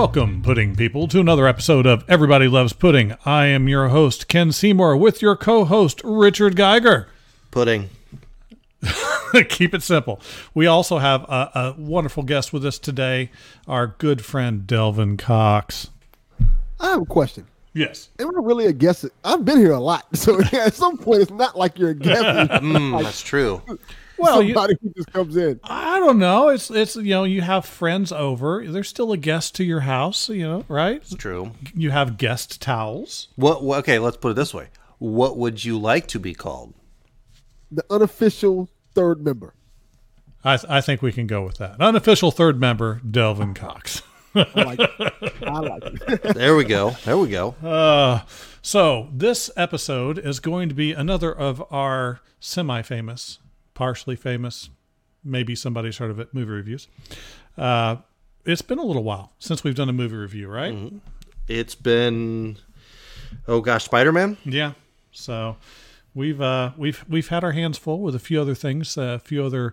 Welcome, pudding people, to another episode of Everybody Loves Pudding. I am your host, Ken Seymour, with your co host, Richard Geiger. Pudding. Keep it simple. We also have a, a wonderful guest with us today, our good friend, Delvin Cox. I have a question. Yes. Am I really a guest? I've been here a lot, so at some point it's not like you're a guest. Mm, that's true. Well, you- somebody who just comes in. I don't know. It's it's you know you have friends over. There's still a guest to your house. You know, right? It's true. You have guest towels. What, what? Okay, let's put it this way. What would you like to be called? The unofficial third member. I I think we can go with that. Unofficial third member, Delvin Cox. I like it. I like it. There we go. There we go. Uh, so this episode is going to be another of our semi-famous, partially famous, maybe somebody's heard of it, movie reviews. Uh, it's been a little while since we've done a movie review, right? It's been, oh gosh, Spider Man. Yeah. So we've uh, we've we've had our hands full with a few other things, uh, a few other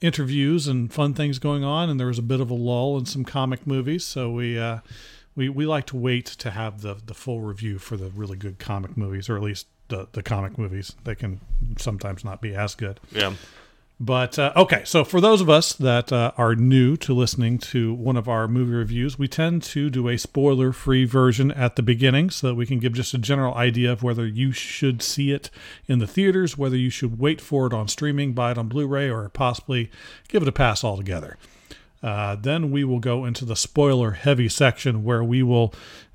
interviews and fun things going on, and there was a bit of a lull in some comic movies. So we uh, we we like to wait to have the the full review for the really good comic movies, or at least the the comic movies. They can sometimes not be as good. Yeah. But uh, okay, so for those of us that uh, are new to listening to one of our movie reviews, we tend to do a spoiler free version at the beginning so that we can give just a general idea of whether you should see it in the theaters, whether you should wait for it on streaming, buy it on Blu ray, or possibly give it a pass altogether. Uh, then we will go into the spoiler heavy section where we will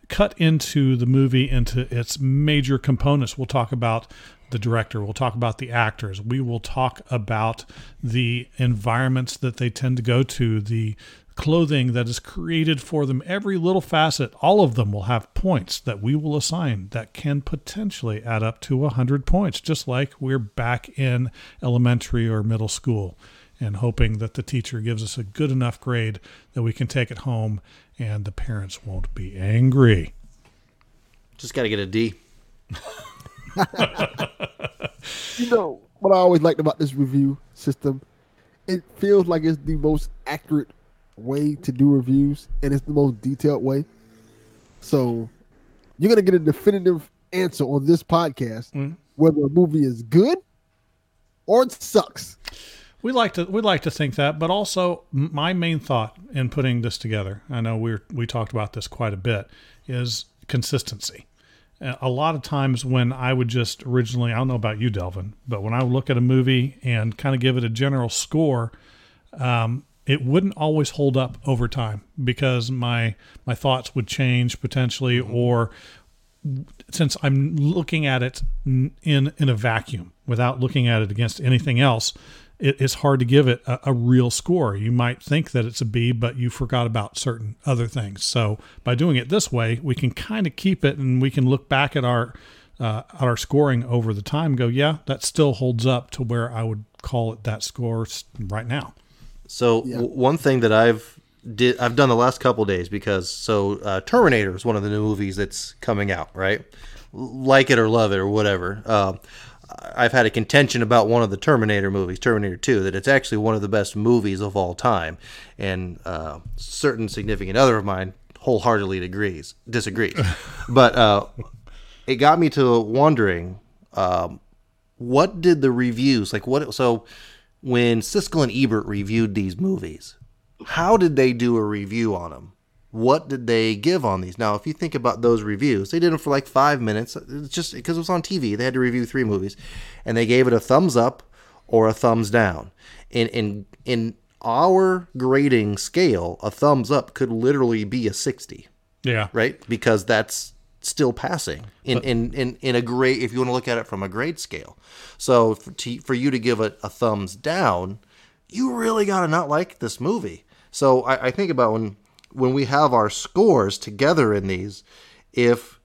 cut into the movie into its major components. We'll talk about the director, we'll talk about the actors, we will talk about the environments that they tend to go to, the clothing that is created for them, every little facet, all of them will have points that we will assign that can potentially add up to 100 points, just like we're back in elementary or middle school and hoping that the teacher gives us a good enough grade that we can take it home and the parents won't be angry. Just got to get a D. You know what I always liked about this review system? It feels like it's the most accurate way to do reviews, and it's the most detailed way. So you're gonna get a definitive answer on this podcast Mm. whether a movie is good or it sucks. We like to we like to think that, but also my main thought in putting this together, I know we we talked about this quite a bit, is consistency. Uh, A lot of times when I would just originally, I don't know about you, Delvin, but when I would look at a movie and kind of give it a general score, um, it wouldn't always hold up over time because my my thoughts would change potentially, or since I'm looking at it in in a vacuum without looking at it against anything else, it, it's hard to give it a, a real score. You might think that it's a B, but you forgot about certain other things. So by doing it this way, we can kind of keep it, and we can look back at our uh, at our scoring over the time. And go, yeah, that still holds up to where I would call it that score right now. So Yeah. w- one thing that I've did I've done the last couple days because so uh, Terminator is one of the new movies that's coming out, right? Like it or love it or whatever. Uh, I've had a contention about one of the Terminator movies, Terminator 2, that it's actually one of the best movies of all time, and uh, certain significant other of mine wholeheartedly agrees disagrees. but uh, it got me to wondering um, what did the reviews like what so when Siskel and Ebert reviewed these movies how did they do a review on them what did they give on these now if you think about those reviews they did them for like five minutes it's just because it was on tv they had to review three movies and they gave it a thumbs up or a thumbs down in in in our grading scale a thumbs up could literally be a 60 Yeah, right? Because that's still passing in, in, in, in a grade, if you want to look at it from a grade scale. So for, to, for you to give it a thumbs down, you really got to not like this movie. So I, I think about when, when we have our scores together in these, if,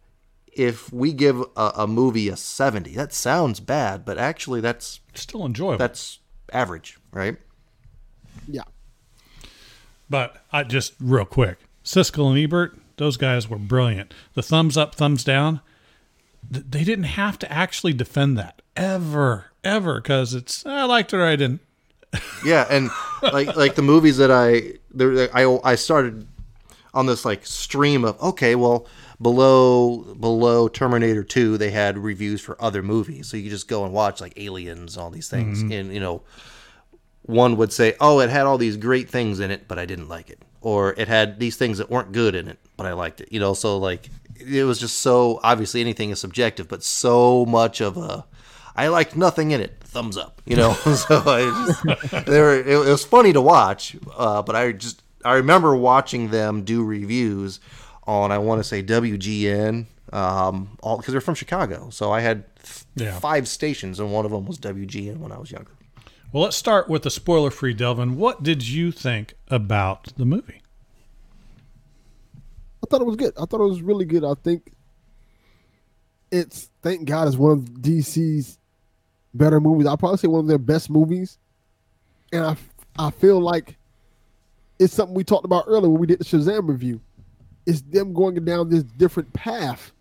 if we give a, a movie a 70, that sounds bad, but actually that's, still enjoyable. that's average, right? Yeah. But I just real quick, Siskel and Ebert, those guys were brilliant. The thumbs up, thumbs down, th- they didn't have to actually defend that ever, ever, because it's I liked it or I didn't. Yeah, and like like the movies that I there I I started on this like stream of okay, well below below Terminator 2 they had reviews for other movies. So you could just go and watch like Aliens, all these things and you know one would say, "Oh, it had all these great things in it, but I didn't like it." Or it had these things that weren't good in it, but I liked it. You know, so like it was just so obviously anything is subjective, but so much of a I liked nothing in it. Thumbs up, you know. so I just, they were, it, it was funny to watch, uh, but I just I remember watching them do reviews on I want to say WGN, um, all because they're from Chicago. So I had f- Yeah. five stations, and one of them was WGN when I was younger. Well, let's start with the spoiler free, Delvin. What did you think about the movie? I thought it was good. I thought it was really good. I think it's thank God it's one of DC's better movies. I'll probably say one of their best movies. And I I feel like it's something we talked about earlier when we did the Shazam review. It's them going down this different path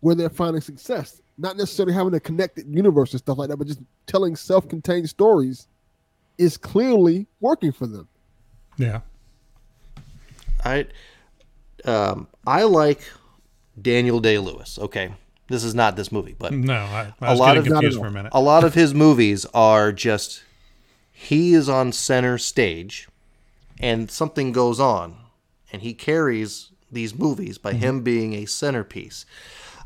where they're finding success. Not necessarily having a connected universe and stuff like that, but just telling self-contained stories is clearly working for them. Yeah. I um, I like Daniel Day Lewis. Okay, this is not this movie, but No, I, I A was lot of- confused Not for a minute. a lot of his movies are just he is on center stage and something goes on and he carries these movies by mm-hmm. him being a centerpiece.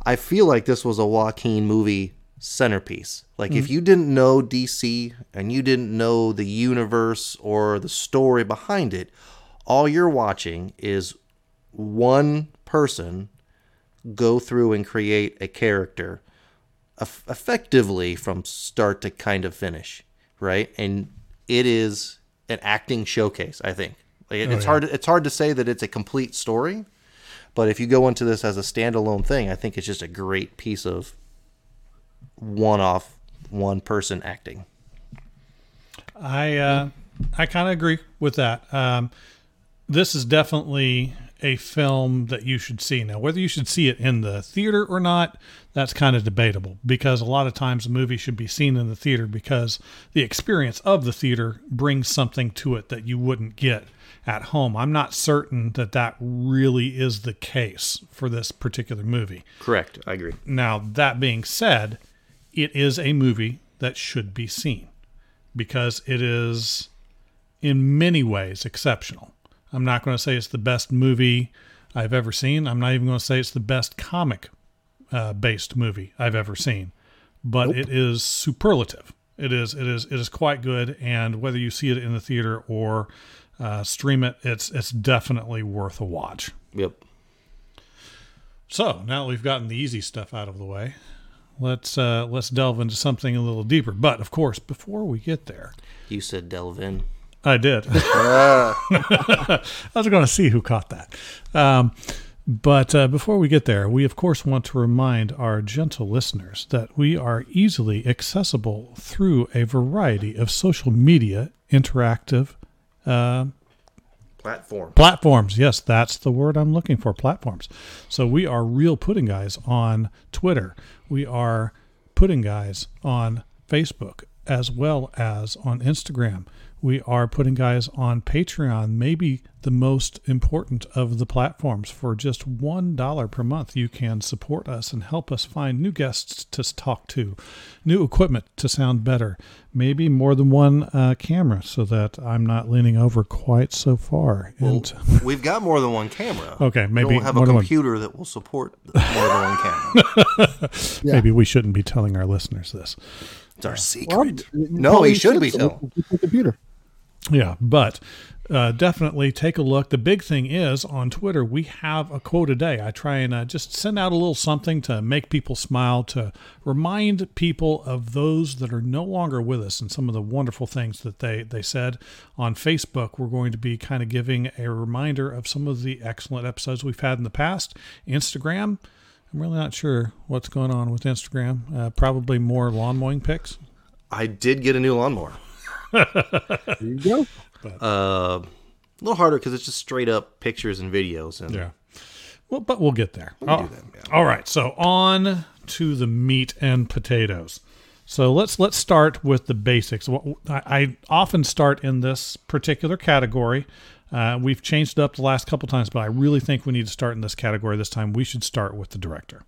I feel like this was a Joaquin movie centerpiece. Like if mm-hmm. you didn't know DC and you didn't know the universe or the story behind it, all you're watching is one person go through and create a character eff- effectively from start to kind of finish, right? And it is an acting showcase. I think like, it- it's yeah. hard. It's hard to say that it's a complete story, but if you go into this as a standalone thing, I think it's just a great piece of one-off, one-person acting. I uh, I kind of agree with that. Um, this is definitely a film that you should see. Now, whether you should see it in the theater or not, that's kind of debatable because a lot of times a movie should be seen in the theater because the experience of the theater brings something to it that you wouldn't get at home. I'm not certain that that really is the case for this particular movie. Correct. I agree. Now, that being said, it is a movie that should be seen because it is, in many ways, exceptional. I'm not going to say it's the best movie I've ever seen. I'm not even going to say it's the best comic uh, based movie I've ever seen, but it is superlative. It is it is it is quite good, and whether you see it in the theater or uh, stream it, it's it's definitely worth a watch. Yep. So now that we've gotten the easy stuff out of the way, let's uh, let's delve into something a little deeper. But of course, before we get there, You said delve in. I did. I was going to see who caught that. Um, but uh, before we get there, we of course want to remind our gentle listeners that we are easily accessible through a variety of social media interactive uh, Platform. Platforms. Yes, that's the word I'm looking for. Platforms. So we are real pudding guys on Twitter. We are pudding guys on Facebook as well as on Instagram. We are pudding guys on Patreon, maybe the most important of the platforms. For just $1 per month, you can support us and help us find new guests to talk to, new equipment to sound better, maybe more than one uh, camera so that I'm not leaning over quite so far. Well, into- we've got more than one camera. Okay, maybe don't have a more one. computer that will support more than one camera. Yeah. Maybe we shouldn't be telling our listeners this. It's our secret. you no, probably he should be so telling. we can keep the computer. Yeah, but uh, definitely take a look. The big thing is on Twitter, we have a quote a day. I try and uh, just send out a little something to make people smile, to remind people of those that are no longer with us and some of the wonderful things that they, they said. On Facebook, we're going to be kind of giving a reminder of some of the excellent episodes we've had in the past. Instagram, I'm really not sure what's going on with Instagram. Uh, probably more lawn mowing pics. I did get a new lawnmower. There you go. Uh, a little harder because it's just straight up pictures and videos. And Yeah. Well, but we'll get there. do Oh, that, yeah. All right. So on to the meat and potatoes. So let's let's start with the basics. I, I often start in this particular category Uh, we've changed it up the last couple times, but I really think we need to start in this category this time. We should start with the director.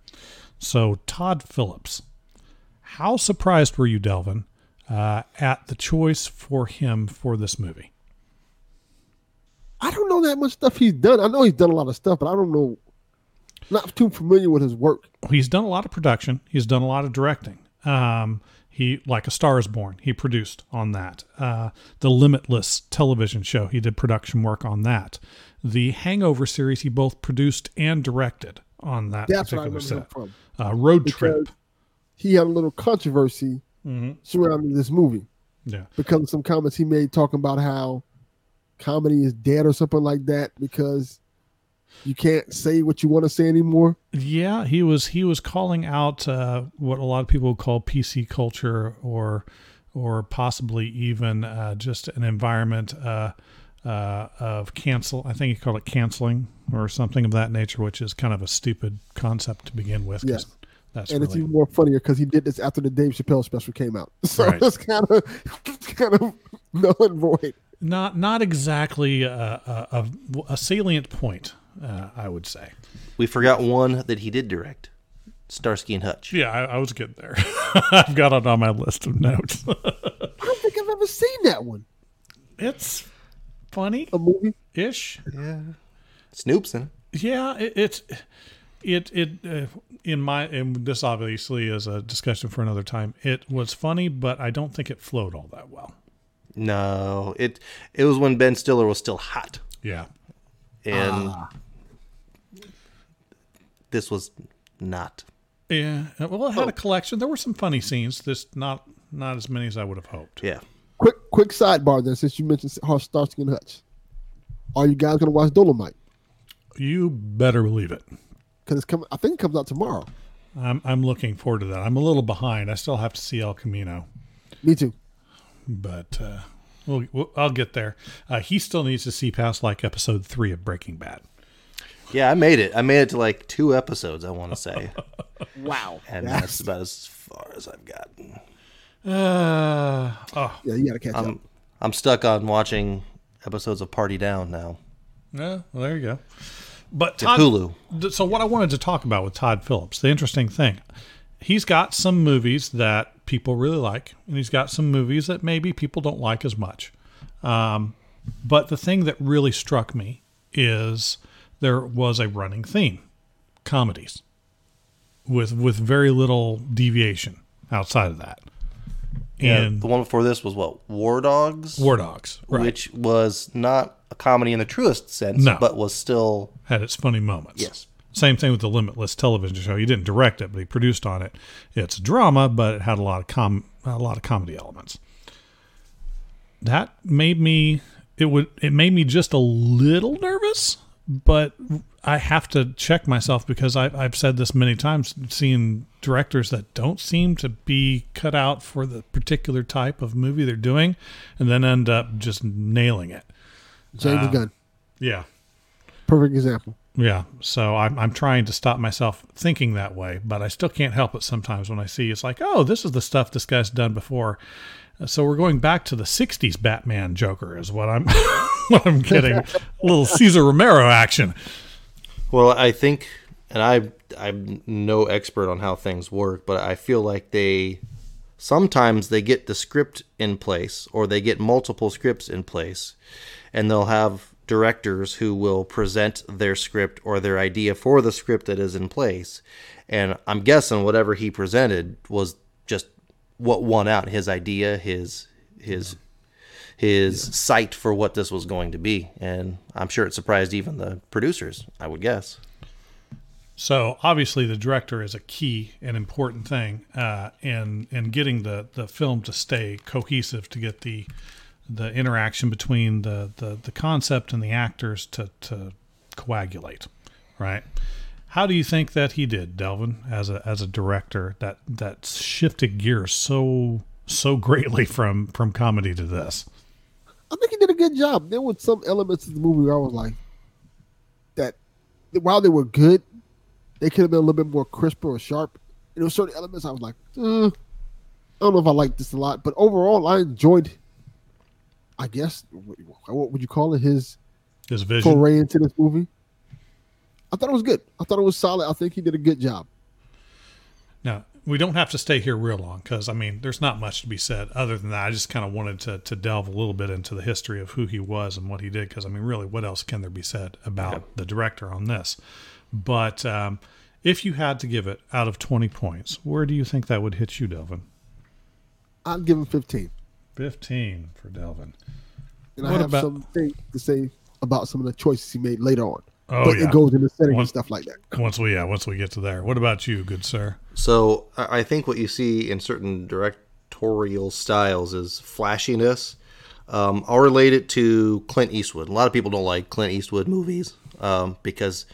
So, Todd Phillips. How surprised were you, Delvin, uh, at the choice for him for this movie? I don't know that much stuff he's done. I know he's done a lot of stuff, but I don't know. Not too familiar with his work. He's done a lot of production. He's done a lot of directing. Um, he like a Star is Born. He produced on that. Uh, the Limitless television show. He did production work on that. The Hangover series. He both produced and directed on that That's particular set. from. Uh, Road Because Trip. He had a little controversy hmm surrounding this movie Yeah. because of some comments he made talking about how comedy is dead or something like that because you can't say what you want to say anymore. Yeah, he was he was calling out uh, what a lot of people would call PC culture, or or possibly even uh, just an environment uh, uh, of cancel. I think he called it canceling or something of that nature, which is kind of a stupid concept to begin with. Yes. That's and it's even more funnier because he did this after the Dave Chappelle special came out. So Right. it's kind of kind of null and void. not not exactly a, a, a, a salient point. Uh, I would say. We forgot one that he did direct, Starsky and Hutch. Yeah, I, I was getting there. I've got it on my list of notes. I don't think I've ever seen that one. it's funny A movie. ish. Yeah, Snoop's in. it. Yeah, it, it's it it uh, in my and this obviously is a discussion for another time. It was funny, but I don't think it flowed all that well. No, it it was when Ben Stiller was still hot, Yeah, and this was not. yeah. Well, it had a collection. There were some funny scenes. Just not not as many as I would have hoped. Yeah, Quick quick sidebar then, since you mentioned Starsky and Hutch. Are you guys gonna watch Dolomite? You better believe it. Because it's coming. I think it comes out tomorrow. I'm I'm looking forward to that. I'm a little behind. I still have to see El Camino, Me too. but uh, we'll, we'll, I'll get there. Uh, he still needs to see past like episode three of Breaking Bad. yeah. I made it. I made it to like two episodes. I want to say, Wow. and that's about as far as I've gotten. Uh, oh, Yeah, you gotta catch up. I'm I'm stuck on watching episodes of Party Down now. Yeah, well, there you go. But To Todd, Hulu. so what I wanted to talk about with Todd Phillips, the interesting thing, he's got some movies that people really like, and he's got some movies that maybe people don't like as much. Um, but the thing that really struck me is there was a running theme, comedies, with with very little deviation outside of that. Yeah, And the one before this was what War Dogs, War Dogs, right? which was not a comedy in the truest sense, No. but was still had its funny moments. Yes. Same thing with the Limitless television show. He didn't direct it, but he produced on it. It's drama, but it had a lot of com a lot of comedy elements. That made me it would it made me just a little nervous, but I have to check myself because I've I've said this many times, seeing directors that don't seem to be cut out for the particular type of movie they're doing, and then end up just nailing it. James Gunn. Yeah. Perfect example. Yeah, so I'm I'm trying to stop myself thinking that way, but I still can't help it sometimes when I see it's like, oh, this is the stuff this guy's done before. Uh, So we're going back to the '60s Batman Joker, is what I'm what I'm getting. a little Cesar Romero action. Well, I think, and I I'm no expert on how things work, but I feel like they sometimes they get the script in place or they get multiple scripts in place, and they'll have directors who will present their script or their idea for the script that is in place. And I'm guessing whatever he presented was just what won out his idea, his his his sight for what this was going to be. And I'm sure it surprised even the producers, I would guess. So obviously, the director is a key and important thing uh, in in getting the the film to stay cohesive, to get the the interaction between the the, the concept and the actors to to coagulate, right? How do you think that he did, Delvin, as a as a director that that shifted gears so so greatly from from comedy to this? I think he did a good job. There were some elements of the movie where I was like, that while they were good, they could have been a little bit more crisper or sharp. And there were certain elements I was like, uh, I don't know if I like this a lot, but overall, I enjoyed. I guess what would you call it? His His vision. foray into this movie. I thought it was good. I thought it was solid. I think he did a good job. Now, we don't have to stay here real long because, I mean, there's not much to be said other than that. I just kind of wanted to, to delve a little bit into the history of who he was and what he did because, I mean, really, what else can there be said about the director on this? But um, if you had to give it out of 20 points, where do you think that would hit you, Delvin? I'd give him 15. 15 for Delvin. And What I have about- some things to say about some of the choices he made later on. Oh, but yeah. it goes into setting One- and stuff like that. Once we, yeah, once we get to there. What about you, good sir? So I I think what you see in certain directorial styles is flashiness. Um, I'll relate it to Clint Eastwood. A lot of people don't like Clint Eastwood movies um, because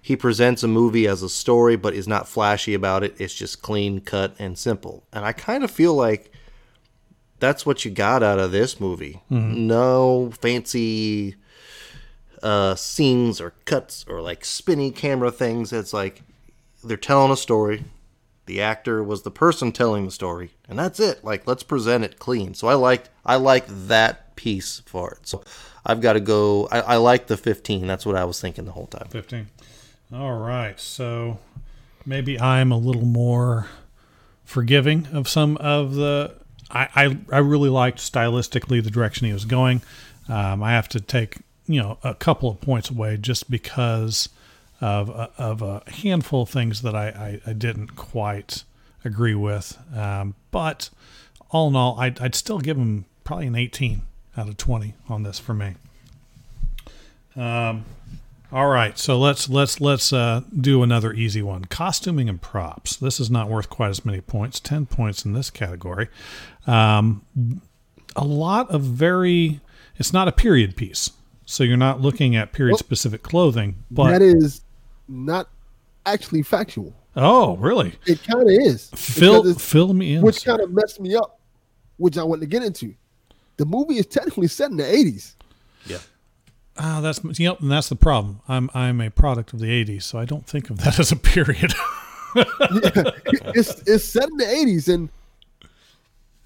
he presents a movie as a story, but is not flashy about it. It's just clean cut and simple. And I kind of feel like that's what you got out of this movie. No fancy uh, scenes or cuts or like spinny camera things. It's like they're telling a story. The actor was the person telling the story, and that's it. Like let's present it clean. So I liked I liked that piece for it. So I've got to go. I, I like the 15. That's what I was thinking the whole time. 15. All right. So maybe I'm a little more forgiving of some of the. I, I, I really liked stylistically the direction he was going. Um, I have to take you know a couple of points away just because of a, of a handful of things that I, I, I didn't quite agree with. Um, but all in all, I'd, I'd still give him probably an 18 out of 20 on this for me. All right, so let's let's let's uh, do another easy one. Costuming and props. This is not worth quite as many points. Ten points in this category. Um, a lot of very. It's not a period piece, so you're not looking at period specific clothing. But that is not actually factual. oh, really? It kind of is. Fill fill me in. which kind of messed me up, which I want to get into. The movie is technically set in the 80s. Yeah. Ah, that's you know, and that's the problem. I'm I'm a product of the '80s, so I don't think of that as a period. it's it's set in the 80s, and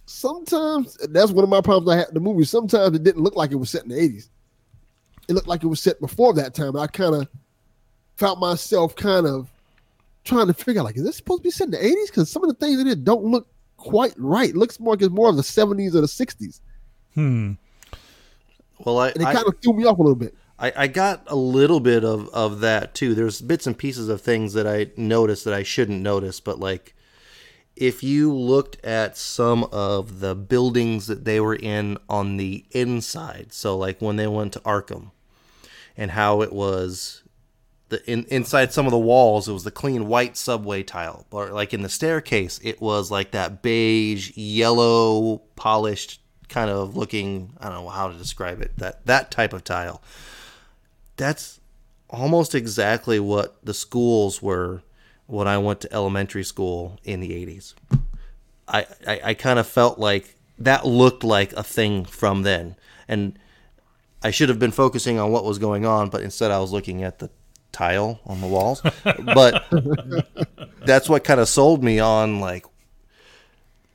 sometimes that's one of my problems I had the movie. Sometimes it didn't look like it was set in the 80s. It looked like it was set before that time. I kind of found myself kind of trying to figure out like, is this supposed to be set in the 80s? Because some of the things in it don't look quite right. It looks more like it's more of the 70s or the 60s. hmm. Well, I And it I, kind of threw me off a little bit. I, I got a little bit of, of that too. There's bits and pieces of things that I noticed that I shouldn't notice, but like if you looked at some of the buildings that they were in on the inside, so like when they went to Arkham and how it was the in, inside some of the walls it was the clean white subway tile but like in the staircase it was like that beige yellow polished kind of looking i don't know how to describe it that that type of tile that's almost exactly what the schools were when I went to elementary school in the 80s. I, I, I kind of felt like that looked like a thing from then. And I should have been focusing on what was going on, but instead I was looking at the tile on the walls. but that's what kind of sold me on like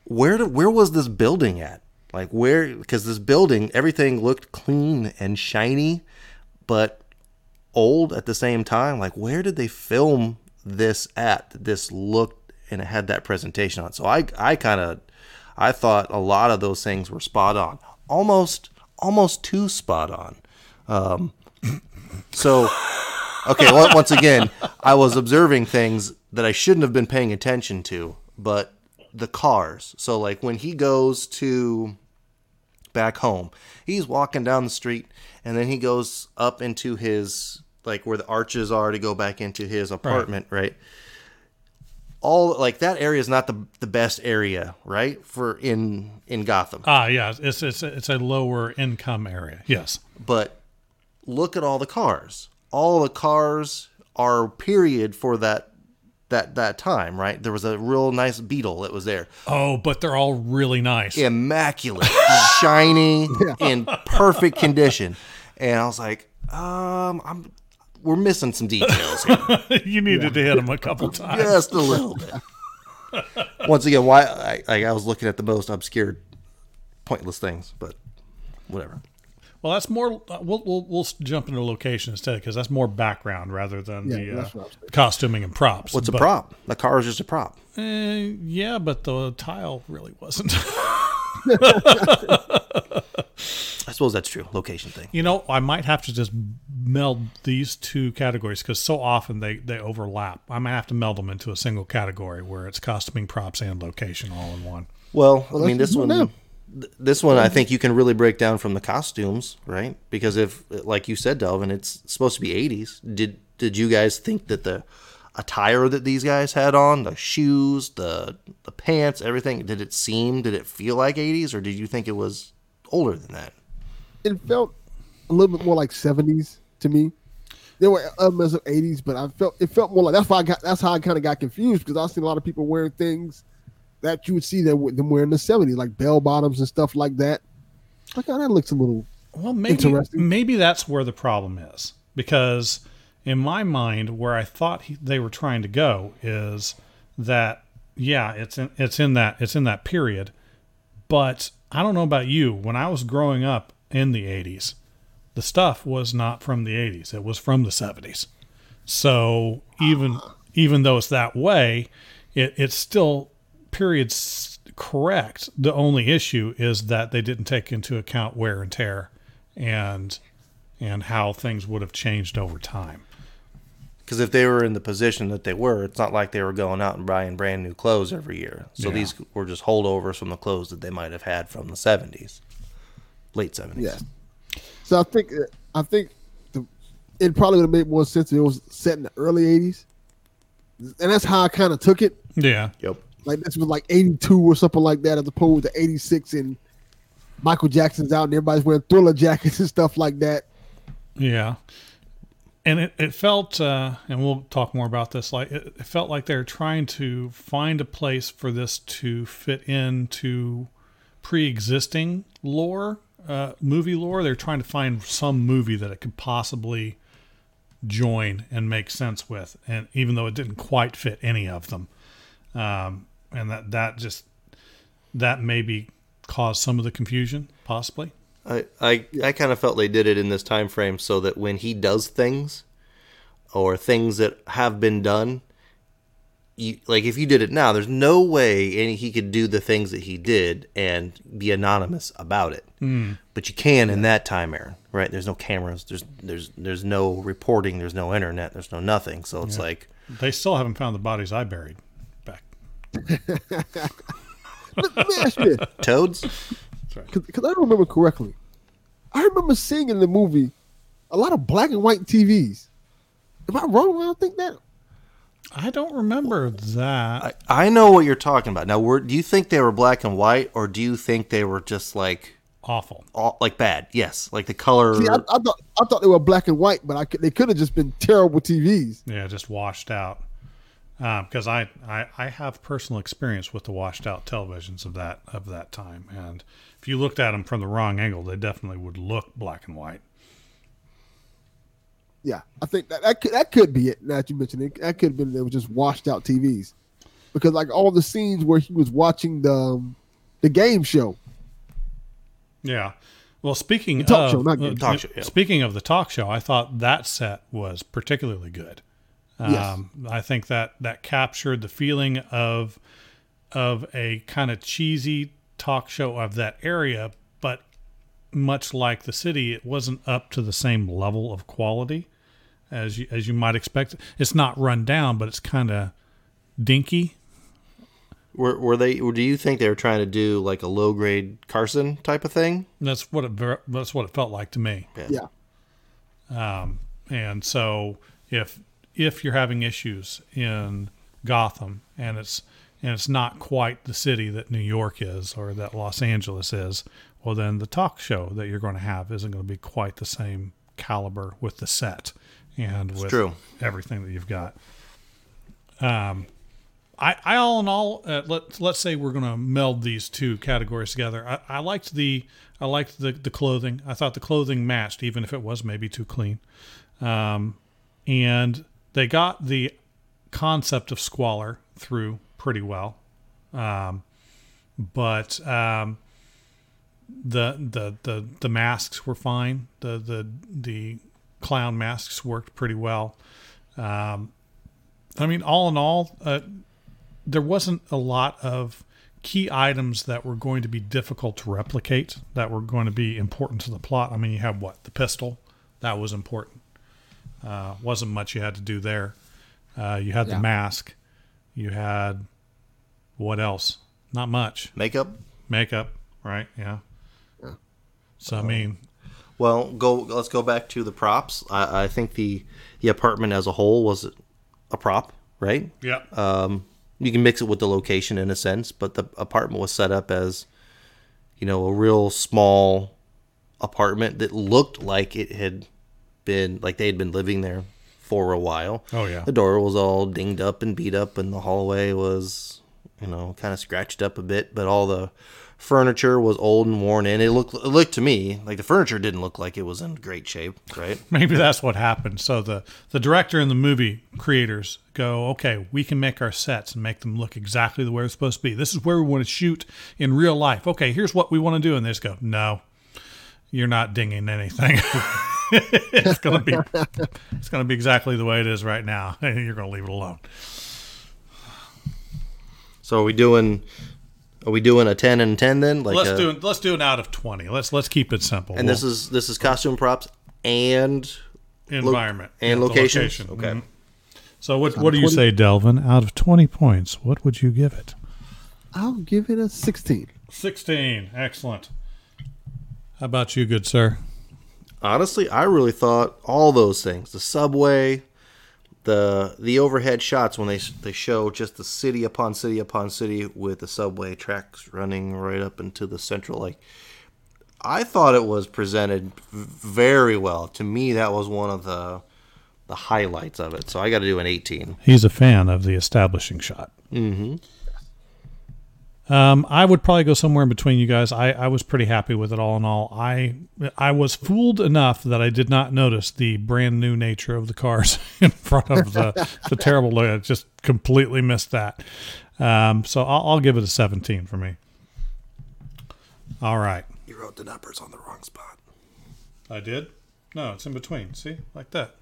where did, where was this building at? Like where because this building everything looked clean and shiny, but old at the same time. Like, where did they film this at? This looked and it had that presentation on. So I, I kind of, I thought a lot of those things were spot on, almost, almost too spot on. Um, so, okay, once again, I was observing things that I shouldn't have been paying attention to, but the cars. So, like when he goes to back home. He's walking down the street and then he goes up into his like where the arches are to go back into his apartment, right? All like that area is not the the best area, right? For in in Gotham. Ah, yeah, it's it's it's a lower income area. Yes. But look at all the cars. All the cars are period for that that that time, right? There was a real nice beetle that was there. Oh, but they're all really nice. immaculate, shiny, in perfect condition. And I was like, um, I'm we're missing some details here. you needed to hit them a couple times. just a little bit. Once again, why I, I I was looking at the most obscure, pointless things, but whatever. Well, that's more. uh, We'll we'll, we'll jump into location instead because that's more background rather than Yeah, the uh, that's what I'm saying. costuming and props. What's a prop? The car is just a prop. Eh, yeah, but the tile really wasn't. I suppose that's true. Location thing. you know, I might have to just meld these two categories because so often they they overlap. I might have to meld them into a single category where it's costuming, props, and location all in one. Well, I mean, this just do it one, now. Th- this one, I think you can really break down from the costumes, right? Because if, like you said, Delvin, it's supposed to be '80s. Did did you guys think that the attire that these guys had on, the shoes, the the pants, everything, did it seem, did it feel like '80s, or did you think it was older than that? It felt a little bit more like seventies to me. There were elements of eighties, but I felt it felt more like that's why I got that's how I kind of got confused because I've seen a lot of people wearing things that you would see them them wearing the seventies, like bell bottoms and stuff like that. Like, oh, that looks a little Well, maybe Interesting. maybe that's where the problem is because in my mind, where I thought he, they were trying to go is that yeah, it's in, it's in that it's in that period, but I don't know about you. When I was growing up in the '80s, the stuff was not from the '80s; it was from the '70s. So even even though it's that way, it, it's still periods correct. The only issue is that they didn't take into account wear and tear and and how things would have changed over time. Because if they were in the position that they were, it's not like they were going out and buying brand new clothes every year. So Yeah. these were just holdovers from the clothes that they might have had from the '70s, late '70s. Yes. So I think uh, I think the, it probably would have made more sense if it was set in the early '80s, and that's how I kind of took it. Yeah. Yep. Like this was like '82 or something like that, as opposed to '86 and Michael Jackson's out and everybody's wearing thriller jackets and stuff like that. Yeah. And it, it felt, uh, and we'll talk more about this. Like it, it felt like they're trying to find a place for this to fit into pre-existing lore, uh, movie lore. They're trying to find some movie that it could possibly join and make sense with, and even though it didn't quite fit any of them, um, and that that just that maybe caused some of the confusion, possibly. I I, I kind of felt they did it in this time frame so that when he does things or things that have been done, you like if you did it now, there's no way any he could do the things that he did and be anonymous about it. Mm. But you can in that time, Aaron. Right? There's no cameras. There's there's there's no reporting. There's no internet. There's no nothing. So it's like They still haven't found the bodies I buried back. Let me ask you this, toads. because I don't remember correctly. I remember seeing in the movie a lot of black and white TVs. Am I wrong when I think that? I don't remember that. I, I know what you're talking about. Now, were, do you think they were black and white, or do you think they were just like Awful. all, like bad? Yes, like the color. See, I, I thought I thought they were black and white, but I could, they could have just been terrible TVs. Yeah, just washed out. Because I, I I have personal experience with the washed out televisions of that of that time, and if you looked at them from the wrong angle, they definitely would look black and white. Yeah, I think that that could, that could be it. Now that you mentioned it, that could have been they were just washed out TVs, because like all the scenes where he was watching the um, the game show. Yeah. Well, speaking talk of show, not uh. Talk show, yeah. speaking of the talk show, I thought that set was particularly good. Yes. Um, I think that that captured the feeling of of a kind of cheesy talk show of that area, but much like the city, it wasn't up to the same level of quality as you as you might expect. It's not run down, but it's kind of dinky. Were, were they? Or do you think they were trying to do like a low grade Carson type of thing? That's what it that's what it felt like to me. Yeah, Um. And so if if you're having issues in Gotham and it's and it's not quite the city that New York is or that Los Angeles is, well then the talk show that you're going to have isn't going to be quite the same caliber with the set and with true. everything that you've got. Um I, I all in all, uh, let let's say we're going to meld these two categories together. I, I liked the I liked the the clothing. I thought the clothing matched, even if it was maybe too clean. Um, and they got the concept of squalor through pretty well. Um, but um, the the the the masks were fine. The the the clown masks worked pretty well. Um, I mean, all in all, uh, there wasn't a lot of key items that were going to be difficult to replicate that were going to be important to the plot. I mean, you have what the pistol that was important. Uh, wasn't much you had to do there. Uh, you had Yeah. the mask. You had what else? Not much. Makeup. Makeup, right? Yeah. yeah. So I mean, Well, go. Let's go back to the props. I, I think the the apartment as a whole was a prop, right? yeah, Um, you can mix it with the location in a sense, but the apartment was set up as, you know, a real small apartment that looked like it had been like they had been living there for a while. Oh, yeah. The door was all dinged up and beat up, and the hallway was, you know, kind of scratched up a bit, but all the furniture was old and worn in. It looked it looked to me like the furniture didn't look like it was in great shape, right? maybe that's what happened. So the the director and the movie creators go, okay, we can make our sets and make them look exactly the way they're supposed to be. This is where we want to shoot in real life. Okay, here's what we want to do, and they just go, no, you're not dinging anything. it's gonna be it's gonna be exactly the way it is right now, and you're gonna leave it alone. So are we doing are we doing a 10 and 10 then? Like let's a- do let's do an out of twenty. Let's let's keep it simple. And this is this is costume props and environment and Yeah, location. location. Okay. Mhm. So what what do you 20. say, Delvin? Out of twenty points, what would you give it? I'll give it a 16. 16. Excellent. How about you, good sir? Honestly, I really thought all those things, the subway, the the overhead shots when they they show just the city upon city upon city with the subway tracks running right up into the central like I thought it was presented very well. To me that was one of the the highlights of it. So I got to do an 18. He's a fan of the establishing shot. Mhm. Um, I would probably go somewhere in between you guys. I, I was pretty happy with it all in all. I I was fooled enough that I did not notice the brand new nature of the cars in front of the, the terrible look. I just completely missed that. Um, so I'll, I'll give it a 17 for me. All right. You wrote the numbers on the wrong spot. I did? No, it's in between. See? Like that.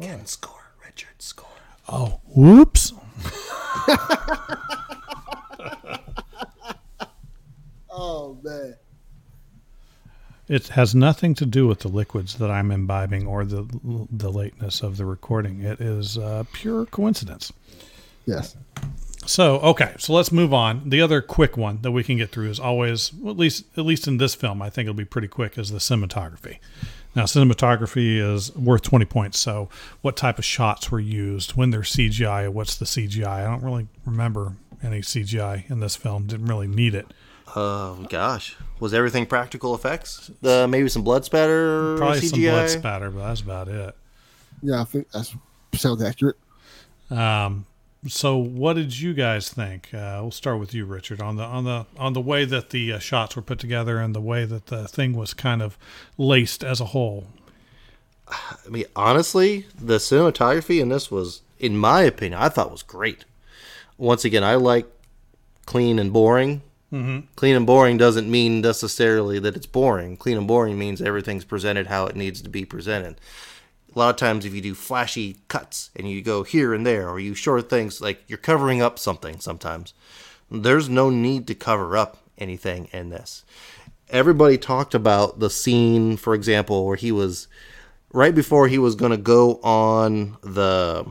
Ken score, Richard score. Oh, whoops. Oh, man. It has nothing to do with the liquids that I'm imbibing or the the lateness of the recording. It is uh, pure coincidence. Yes. So okay, so let's move on. The other quick one that we can get through is always, well, at least at least in this film, I think it'll be pretty quick. Is the cinematography. Now, cinematography is worth twenty points. So, what type of shots were used when they're CGI? What's the CGI? I don't really remember any CGI in this film. Didn't really need it. Oh gosh, was everything practical effects? Uh, maybe some blood spatter, Probably CGI. some blood spatter, but that's about it. Yeah, I think that sounds accurate. Um, so, what did you guys think? Uh, we'll start with you, Richard, on the on the on the way that the uh, shots were put together and the way that the thing was kind of laced as a whole. I mean, honestly, the cinematography in this was, in my opinion, I thought was great. Once again, I like clean and boring. Mm-hmm. Clean and boring doesn't mean necessarily that it's boring. Clean and boring means everything's presented how it needs to be presented. A lot of times, if you do flashy cuts and you go here and there, or you short things, like you're covering up something sometimes. There's no need to cover up anything in this. Everybody talked about the scene, for example, where he was right before he was going to go on the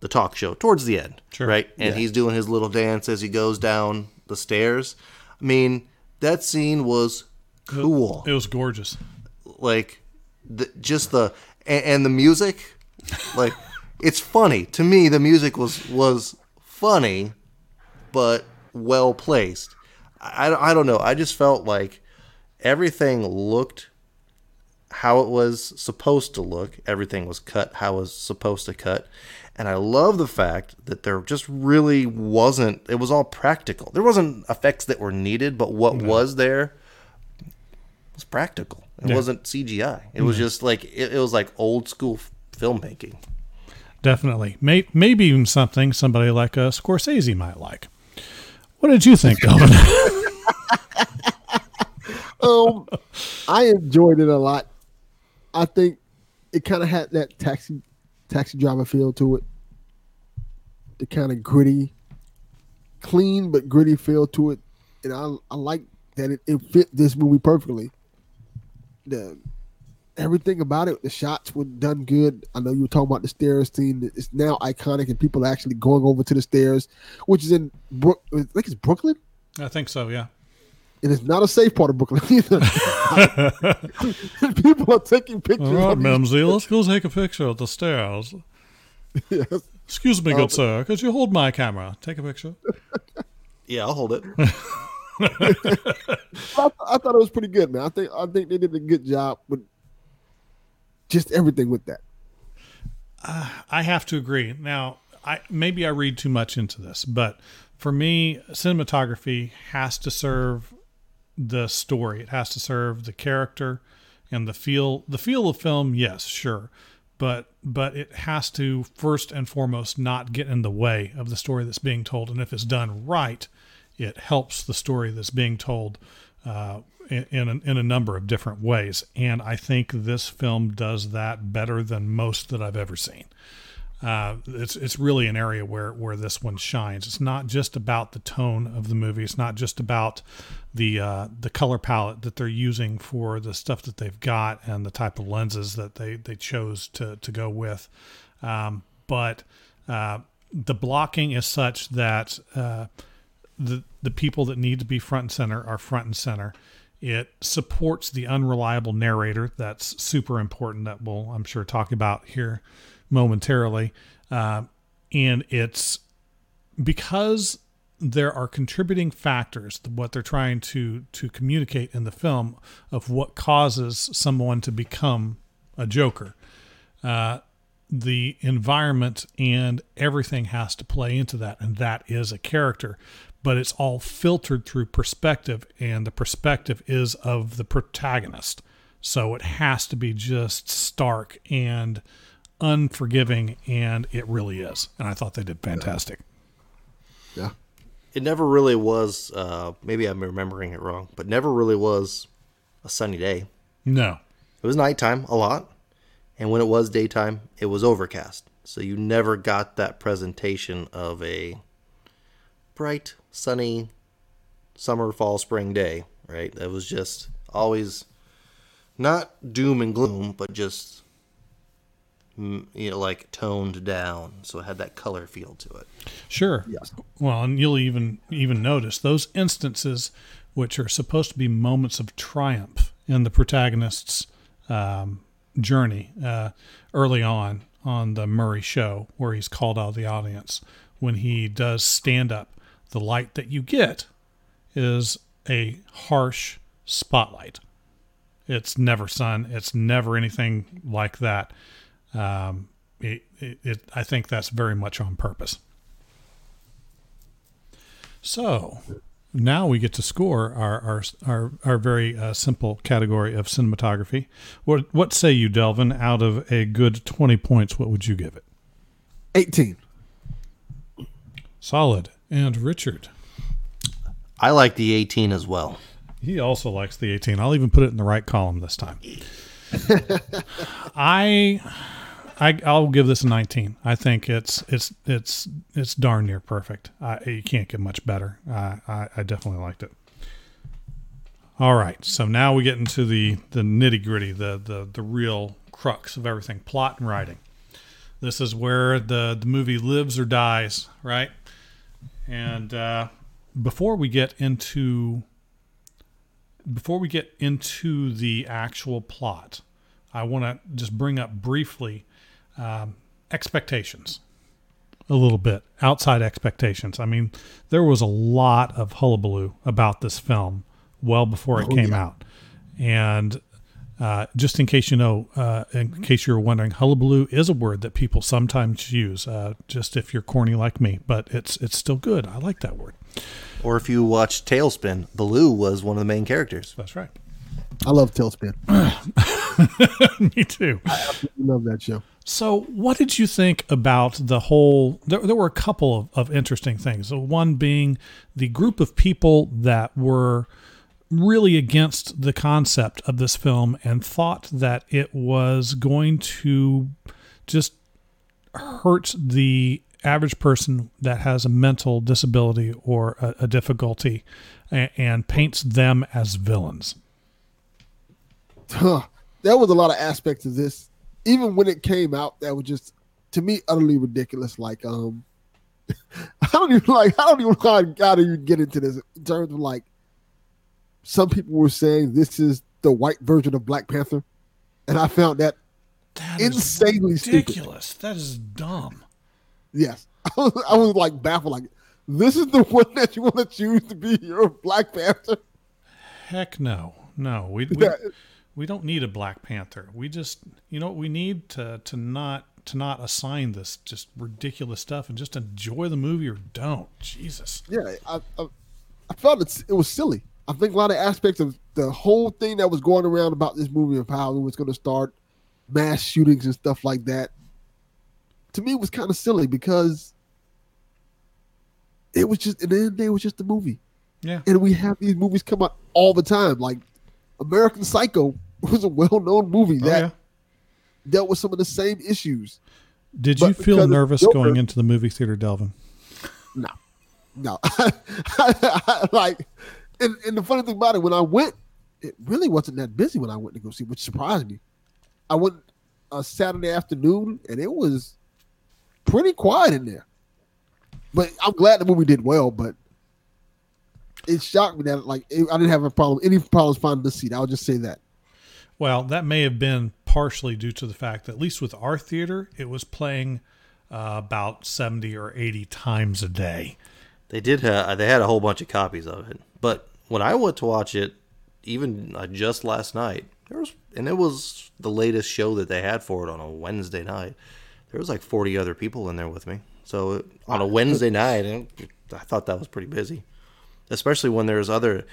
the talk show towards the end, Sure. right? And he's doing his little dance as he goes down the stairs. I mean, that scene was cool. It was gorgeous. Like, the, just the and, and the music, like, it's funny to me. The music was was funny, but well placed. I, I don't know. I just felt like everything looked how it was supposed to look. Everything was cut how it was supposed to cut. And I love the fact that there just really wasn't, it was all practical. There wasn't effects that were needed, but what was there was practical. It Yeah. wasn't CGI. It was just like, it, it was like old school f- filmmaking. Definitely. May, maybe even something somebody like uh, Scorsese might like. What did you think, Delvin? um, I enjoyed it a lot. I think it kind of had that taxi taxi driver feel to it. The kind of gritty, clean but gritty feel to it, and I I like that it, it fit this movie perfectly. The everything about it, the shots were done good. I know you were talking about the stairs scene. It's now iconic, and people are actually going over to the stairs, which is in Brook. I think it's Brooklyn I think so. Yeah. and it's not a safe part of Brooklyn either. People are taking pictures. All right, of Mimsy, let's go take a picture of the stairs. Yes. Excuse me, Oh, good but- sir. Could you hold my camera? Take a picture. Yeah, I'll hold it. I, th- I thought it was pretty good, man. I think I think they did a good job with just everything with that. Uh, I have to agree. Now, I maybe I read too much into this, but for me, cinematography has to serve the story. It has to serve the character and the feel. The feel of film, yes, sure, but but it has to first and foremost not get in the way of the story that's being told. And if it's done right, it helps the story that's being told uh, in in a, in a number of different ways. And I think this film does that better than most that I've ever seen. Uh, it's it's really an area where where this one shines. It's not just about the tone of the movie. It's not just about the uh, the color palette that they're using for the stuff that they've got and the type of lenses that they they chose to to go with. Um, but uh, the blocking is such that uh, the the people that need to be front and center are front and center. It supports the unreliable narrator. That's super important. That we'll I'm sure talk about here momentarily. Uh, and it's because there are contributing factors what they're trying to to communicate in the film of what causes someone to become a joker uh, the environment and everything has to play into that and that is a character but it's all filtered through perspective and the perspective is of the protagonist so it has to be just stark and unforgiving and it really is and i thought they did fantastic Yeah. It never really was. Uh, maybe I'm remembering it wrong, but never really was a sunny day. no It was nighttime a lot, and when it was daytime, it was overcast. So you never got that presentation of a bright, sunny summer, fall, spring day, right? That was just always not doom and gloom, but just mm, you know, like toned down. So it had that color feel to it. Sure. Yes. Well, and you'll even even notice those instances, which are supposed to be moments of triumph in the protagonist's um, journey uh, early on on the Murray show, where he's called out of the audience when he does stand up. The light that you get is a harsh spotlight. It's never sun. It's never anything like that. Um, it, it, it, I think that's very much on purpose. So now we get to score our our our, our very uh, simple category of cinematography. What what say you, Delvin? Out of a good twenty points, what would you give it? 18. Solid. And Richard, I like the 18 as well. he also likes the eighteen. I'll even put it in the right column this time. I. I, I'll give this a 19. I think it's it's it's it's darn near perfect. I, you can't get much better. I, I, I definitely liked it. All right, so now we get into the the nitty gritty, the the the real crux of everything: plot and writing. This is where the the movie lives or dies, right? And uh, before we get into before we get into the actual plot, I want to just bring up briefly um, expectations a little bit outside expectations. I mean, there was a lot of hullabaloo about this film well before it Oh, came yeah. out, and uh, just in case you know, uh, in case you're wondering, hullabaloo is a word that people sometimes use. Uh, just if you're corny like me, but it's it's still good. I like that word. Or if you watch TaleSpin, Baloo was one of the main characters. That's right. I love TaleSpin. Me too. love that show. So, what did you think about the whole? There, there were a couple of, of interesting things. So one being the group of people that were really against the concept of this film and thought that it was going to just hurt the average person that has a mental disability or a, a difficulty and, and paints them as villains. Huh. There was a lot of aspects of this. Even when it came out, that was just to me utterly ridiculous. Like, um, I don't even like. I don't even know how to even get into this in terms of like. Some people were saying this is the white version of Black Panther, and I found that, That insanely is stupid. ridiculous. That is dumb. Yes, I was, I was like baffled. Like, this is the one that you want to choose to be your Black Panther. Heck no, no. We we, Yeah. we don't need a Black Panther. We just you know what we need to to not to not assign this just ridiculous stuff and just enjoy the movie or don't. Jesus. Yeah, I, I, I felt it, it was silly. I think a lot of aspects of the whole thing that was going around about this movie of how it was going to start mass shootings and stuff like that, to me was kind of silly because it was just at the end of the day it was just a movie, Yeah. and we have these movies come out all the time. Like American Psycho was a well-known movie Oh, that yeah. dealt with some of the same issues. Did but you feel nervous Joker- going into the movie theater, Delvin? No, no. like, and, and the funny thing about it, when I went, it really wasn't that busy when I went to go see, which surprised me. I went a Saturday afternoon, and it was pretty quiet in there. But I'm glad the movie did well. But it shocked me that like it, I didn't have a problem, any problems finding the seat. I'll just say that. Well, that may have been partially due to the fact that at least with our theater, it was playing uh, about seventy or eighty times a day. They did. Ha- they had a whole bunch of copies of it. But when I went to watch it, even just last night, there was, and it was the latest show that they had for it on a Wednesday night. There was like forty other people in there with me. So on a Wednesday night, I thought that was pretty busy, especially when there's other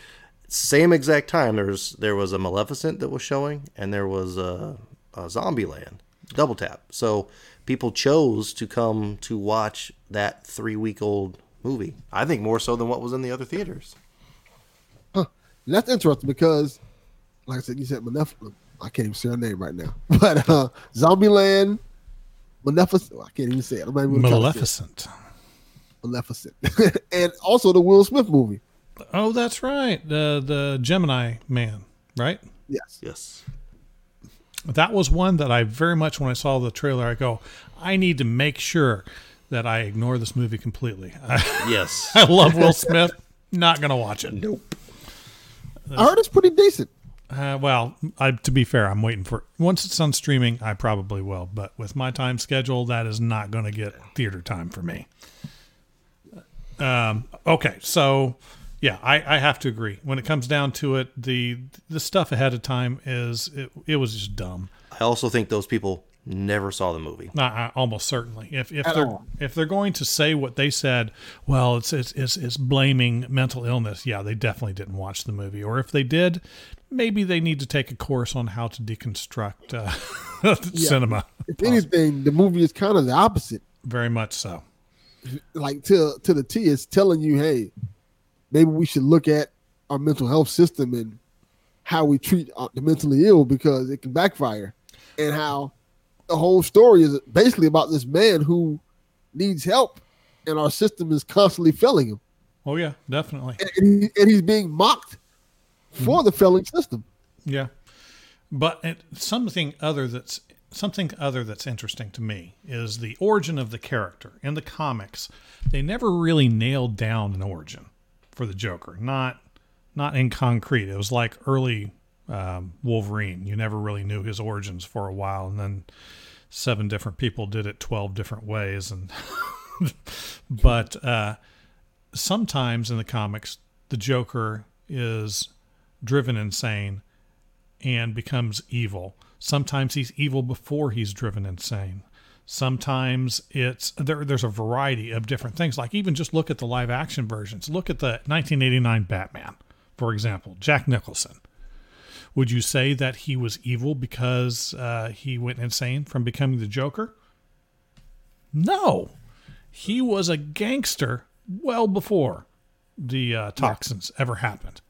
same exact time. There's there was a Maleficent that was showing, and there was a, a Zombieland double tap. So people chose to come to watch that three week old movie. I think more so than what was in the other theaters. And that's interesting because, like I said, you said Maleficent. I can't even say her name right now. But uh Zombieland, Maleficent. I can't even say it. I'm not even gonna try to say it. Maleficent. Maleficent. and also the Will Smith movie. Oh, that's right. The the Gemini Man, right? Yes. Yes. That was one that I very much when I saw the trailer, I go, I need to make sure that I ignore this movie completely. Yes. I love Will Smith. Not gonna watch it. nope. I heard it's pretty decent. Uh, well, I, to be fair, I'm waiting for once it's on streaming. I probably will, but with my time schedule, that is not going to get theater time for me. Um, okay, so yeah, I, I have to agree. When it comes down to it, the the stuff ahead of time is it, it was just dumb. I also think those people never saw the movie. Uh, uh, almost certainly. If if At they're all. if they're going to say what they said, well, it's, it's it's it's blaming mental illness. Yeah, they definitely didn't watch the movie. Or if they did, maybe they need to take a course on how to deconstruct uh, cinema. If anything, the movie is kind of the opposite. Very much so. Like to to the T, it's telling you, hey, maybe we should look at our mental health system and how we treat uh, the mentally ill because it can backfire, and how the whole story is basically about this man who needs help, and our system is constantly failing him, Oh yeah, definitely. and, he, and he's being mocked for mm-hmm. the failing system. Yeah, but it, something other that's something other that's interesting to me is the origin of the character in the comics. They never really nailed down an origin for the Joker. Not not in concrete. It was like early um, Wolverine. You never really knew his origins for a while, and then seven different people did it twelve different ways. And but uh, sometimes in the comics, the Joker is driven insane and becomes evil. Sometimes he's evil before he's driven insane. Sometimes it's there, there's a variety of different things. Like even just look at the live action versions. Look at the 1989 Batman, for example, Jack Nicholson. Would you say that he was evil because uh, he went insane from becoming the Joker? No, he was a gangster well before the uh, toxins ever happened.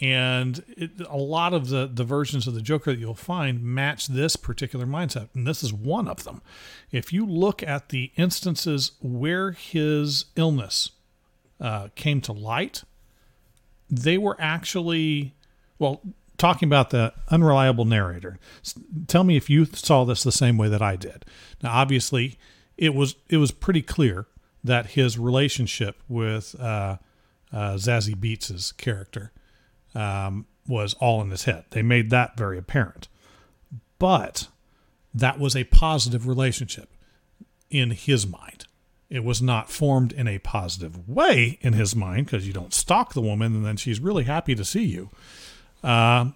And it, a lot of the, the versions of the Joker that you'll find match this particular mindset. And this is one of them. If you look at the instances where his illness uh, came to light, they were actually, well, talking about the unreliable narrator. Tell me if you saw this the same way that I did. Now, obviously, it was it was pretty clear that his relationship with uh, uh, Zazie Beetz's character um, was all in his head. They made that very apparent, but that was a positive relationship in his mind. It was not formed in a positive way in his mind because you don't stalk the woman and then she's really happy to see you. Uh,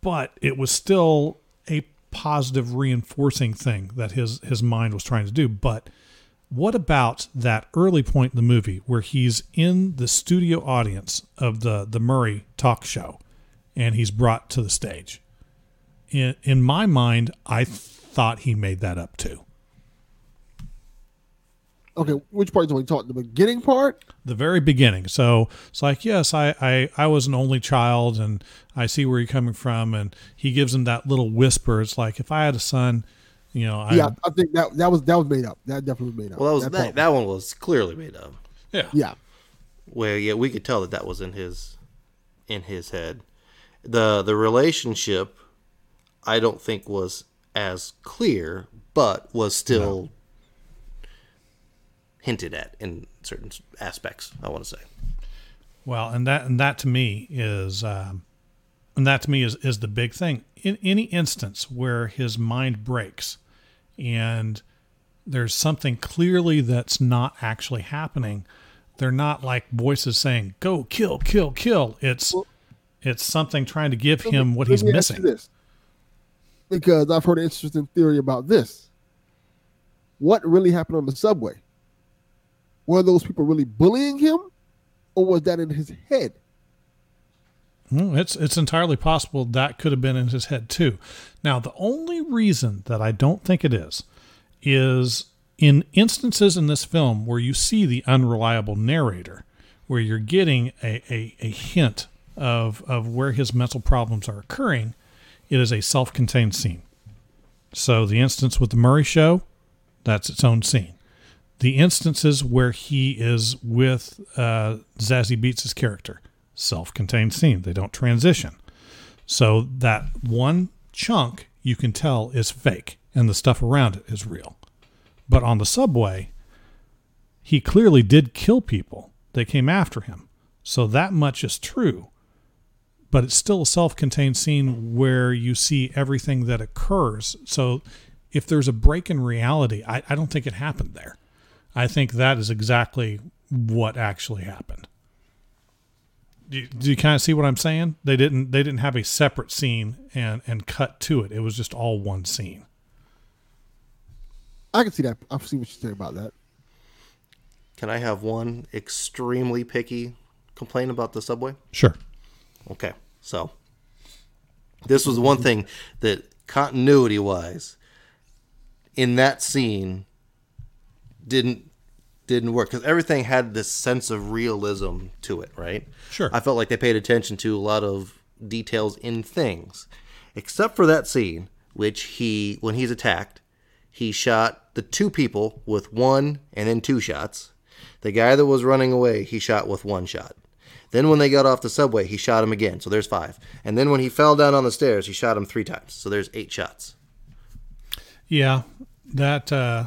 but it was still a positive reinforcing thing that his his mind was trying to do. But what about that early point in the movie where he's in the studio audience of the the Murray talk show and he's brought to the stage? In in my mind, I thought he made that up too. Okay, which part do we talk? The beginning part? The very beginning. So it's like, yes, I, I, I was an only child and I see where you're coming from. And he gives him that little whisper. It's like, if I had a son, you know, yeah, I, I think that that was that was made up. That definitely was made up. Well, that was part that, that one was clearly made up. yeah. Yeah, Where yeah, we could tell that that was in his in his head. The the relationship I don't think was as clear, but was still hinted at in certain aspects, I want to say. Well, and that and that to me is, um, and that to me is is the big thing. In any instance where his mind breaks, and there's something clearly that's not actually happening, they're not like voices saying "Go kill, kill, kill." It's it's something trying to give him what he's me ask you missing. This, because I've heard an interesting theory about this. What really happened on the subway? Were those people really bullying him, or was that in his head? Mm, It's it's entirely possible that could have been in his head too. Now, the only reason that I don't think it is is in instances in this film where you see the unreliable narrator, where you're getting a, a, a hint of of where his mental problems are occurring, it is a self-contained scene. So the instance with the Murray show, that's its own scene. The instances where he is with uh, Zazie Beetz' character, self-contained scene. They don't transition. So that one chunk you can tell is fake and the stuff around it is real. But on the subway, he clearly did kill people. They came after him. So that much is true. But it's still a self contained scene where you see everything that occurs. So if there's a break in reality, I, I don't think it happened there. I think that is exactly what actually happened. Do you, do you kind of see what I'm saying? They didn't they didn't have a separate scene and and cut to it. It was just all one scene. I can see that. I see what you're saying about that. Can I have one extremely picky complaint about the subway? Sure. Okay, so this was one thing that continuity wise in that scene didn't didn't work because everything had this sense of realism to it, right? Sure. I felt like they paid attention to a lot of details in things, except for that scene, which he when he's attacked, he shot the two people with one and then two shots. The guy that was running away, he shot with one shot. Then when they got off the subway, he shot him again. So there's five. And then when he fell down on the stairs, he shot him three times. So there's eight shots. Yeah, that uh,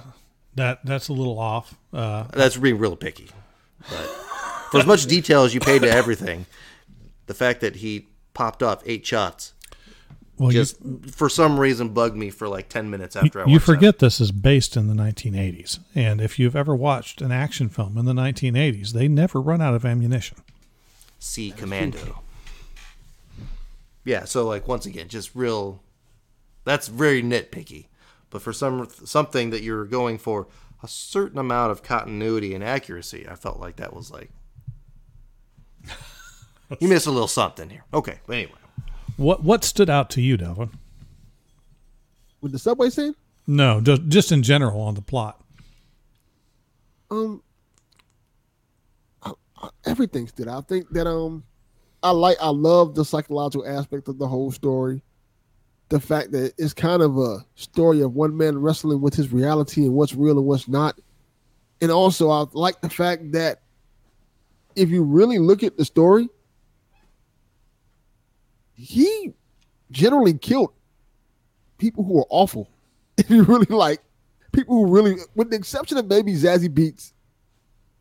that that's a little off. Uh, That's being real picky. But for as much detail as you paid to everything, the fact that he popped off eight shots well, just for some reason bugged me for like 10 minutes after I watched you that. forget this is based in the 1980s, and if you've ever watched an action film in the 1980s, they never run out of ammunition. See Commando. Yeah, so like once again, just real. That's very nitpicky, but for some something that you're going for a certain amount of continuity and accuracy, I felt like that was like you missed a little something here. Okay, but anyway, What what stood out to you, Delvin? With the subway scene, No, just just in general on the plot. um, I, I, everything stood out. I think that um, I like, I love the psychological aspect of the whole story. The fact that it's kind of a story of one man wrestling with his reality and what's real and what's not. And also, I like the fact that if you really look at the story, he generally killed people who are awful. If you really like people who really, with the exception of maybe Zazie Beetz,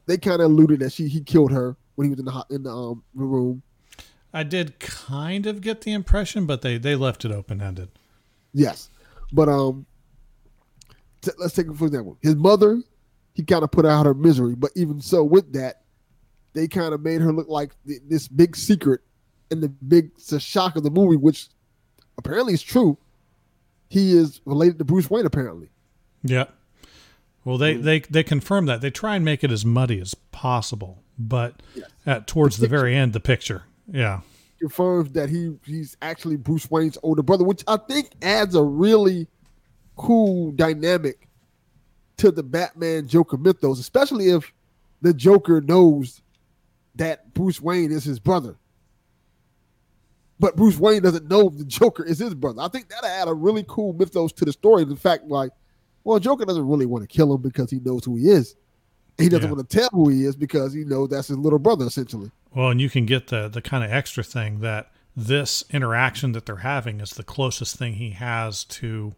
they kind of alluded that she he killed her when he was in the in the um room. I did kind of get the impression, but they they left it open ended. Yes, but um, t- let's take it for example. His mother, he kind of put out her misery, but even so, with that, they kind of made her look like th- this big secret, and the big the shock of the movie, which apparently is true. He is related to Bruce Wayne, apparently. Yeah. Well, they, they they confirm that they try and make it as muddy as possible, but Yes. at towards the very end, the picture, yeah, confirms that he he's actually Bruce Wayne's older brother, which I think adds a really cool dynamic to the Batman Joker mythos, especially if the Joker knows that Bruce Wayne is his brother. But Bruce Wayne doesn't know the Joker is his brother. I think that add a really cool mythos to the story. The fact, like, well, Joker doesn't really want to kill him because he knows who he is. He doesn't Yeah. want to tell who he is because he knows that's his little brother, essentially. Well, and you can get the the kind of extra thing that this interaction that they're having is the closest thing he has to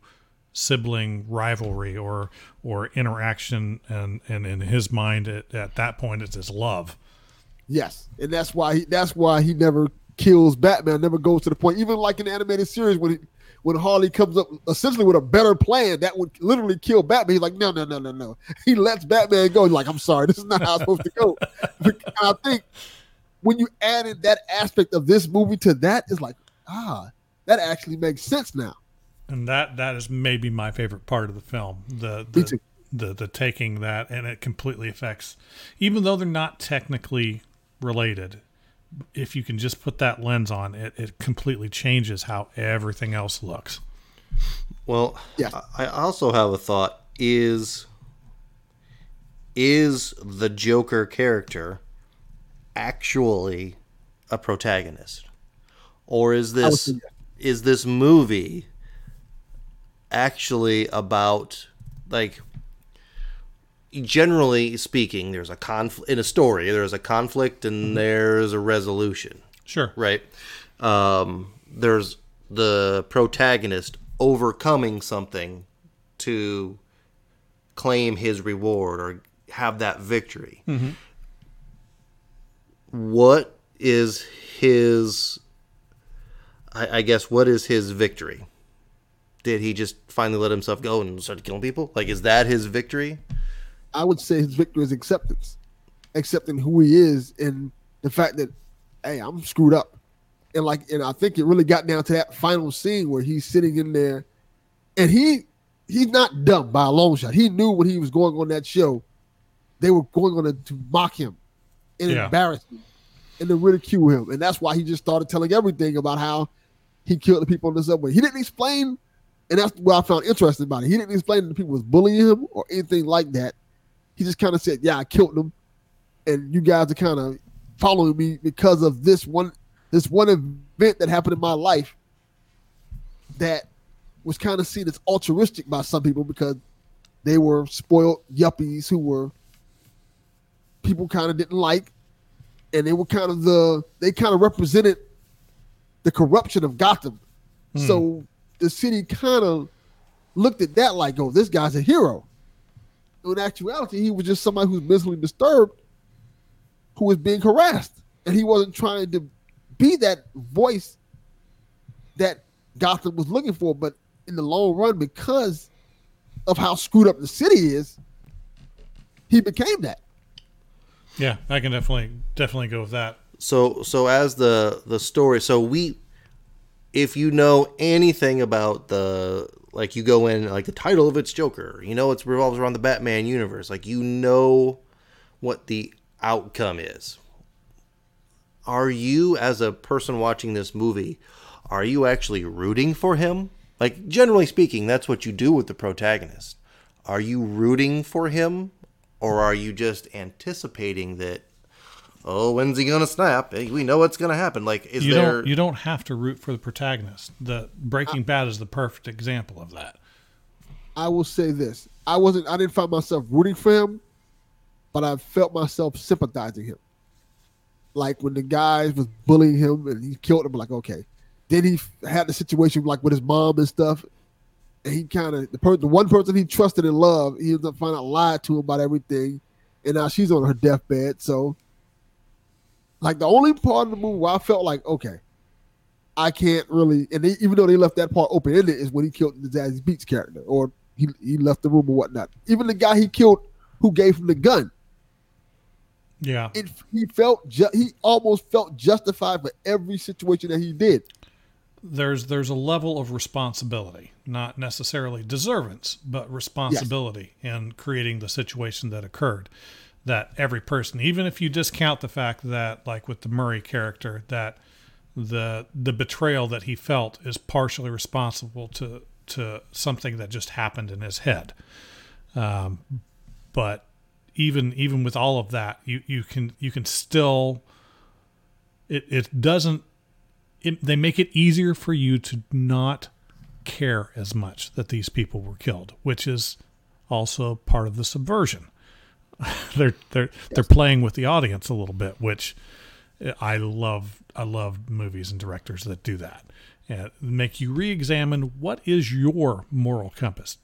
sibling rivalry or or interaction, and and in his mind at, at that point it's his love. Yes, and that's why he that's why he never kills Batman. Never goes to the point. Even like in the animated series, when he, when Harley comes up essentially with a better plan that would literally kill Batman, he's like, no, no, no, no, no. He lets Batman go. He's like, I'm sorry, this is not how it's supposed to go. I think when you added that aspect of this movie to that, it's like, ah, that actually makes sense now. and that that is maybe my favorite part of the film the Me the, the the taking that and it completely affects even though they're not technically related if you can just put that lens on it it completely changes how everything else looks Well, Yes. I I also have a thought. Is is the Joker character actually a protagonist, or is this is this movie actually about like? Generally speaking, there's a conflict in a story. There's a conflict and there's a resolution sure right? Um, there's the protagonist overcoming something to claim his reward or have that victory. What is his? I, I guess what is his victory? Did he just finally let himself go and start killing people? Like, is that his victory? I would say his victory is acceptance, accepting who he is and the fact that, hey, I'm screwed up, and like, and I think it really got down to that final scene where he's sitting in there, and he he's not dumb by a long shot. He knew when he was going on that show, they were going on to, to mock him and Yeah. embarrass him and to ridicule him, and that's why he just started telling everything about how he killed the people on the subway. He didn't explain, and that's what I found interesting about it. He didn't explain that the people was bullying him or anything like that. He just kind of said, "Yeah, I killed them, and you guys are kind of following me because of this one, this one event that happened in my life that was kind of seen as altruistic by some people because they were spoiled yuppies who were people kind of didn't like, and they were kind of the they kind of represented the corruption of Gotham. Hmm. So the city kind of looked at that like, "Oh, this guy's a hero." In actuality, he was just somebody who's mentally disturbed, who was being harassed, and he wasn't trying to be that voice that Gotham was looking for. But in the long run, because of how screwed up the city is, he became that. Yeah i can definitely definitely go with that so so as the the story so we if you know anything about the like you go in like the title of it's joker you know it revolves around the batman universe like you know what the outcome is are you as a person watching this movie are you actually rooting for him? Like generally speaking, that's what you do with the protagonist. Are you rooting for him or are you just anticipating that oh, when's he gonna snap? We know what's gonna happen. Like, is you there? don't you don't have to root for the protagonist. The Breaking Bad is the perfect example of that. I will say this: I wasn't. I didn't find myself rooting for him, but I felt myself sympathizing him. Like when the guys was bullying him and he killed him, like okay. Then he had the situation like with his mom and stuff, and he kind of the per- the one person he trusted and loved, he ends up finding out lied to him about everything, and now she's on her deathbed. So, like the only part of the movie where I felt like okay, I can't really, and they, even though they left that part open ended, is when he killed the Zazie Beetz character, or he he left the room or whatnot. Even the guy he killed, who gave him the gun, Yeah. it he felt ju- he almost felt justified for every situation that he did. There's there's a level of responsibility, not necessarily deservance, but responsibility in creating the situation that occurred. That every person, even if you discount the fact that, like with the Murray character, that the the betrayal that he felt is partially responsible to to something that just happened in his head. Um, but even even with all of that, you you can you can still it it doesn't it, they make it easier for you to not care as much that these people were killed, which is also part of the subversion. they're they're they're playing with the audience a little bit, which I love. I love movies and directors that do that and make you re-examine what is your moral compass.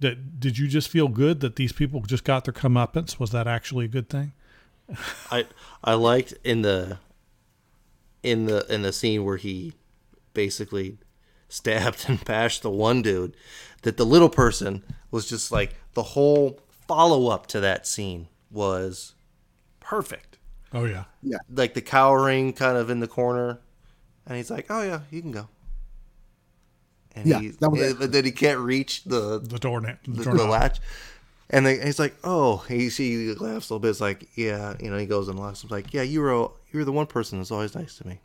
Did did you just feel good that these people just got their comeuppance? Was that actually a good thing? I I liked in the in the in the scene where he basically stabbed and bashed the one dude that the little person was just like the whole follow up to that scene was perfect. Oh yeah, Yeah. Like the cowering kind of in the corner and he's like, "Oh yeah, you can go." And Yeah, he, that was it. but then he can't reach the the door na- the, doorknob. the latch. And then he's like, "Oh," he he laughs a little bit. It's like, "Yeah," you know. He goes and locks. He's like, "Yeah, you were you were the one person that's always nice to me."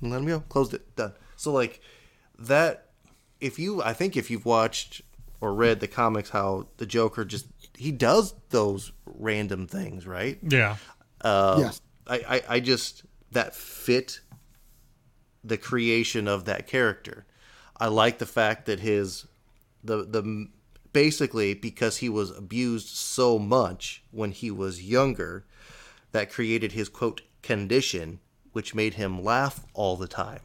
And let him go. Closed it. Done. So like that. If you, I think if you've watched or read the comics, how the Joker just he does those random things, right? Yeah, Uh, Yes. I, I, I just that fit the creation of that character. I like the fact that his the the basically because he was abused so much when he was younger that created his quote condition which made him laugh all the time.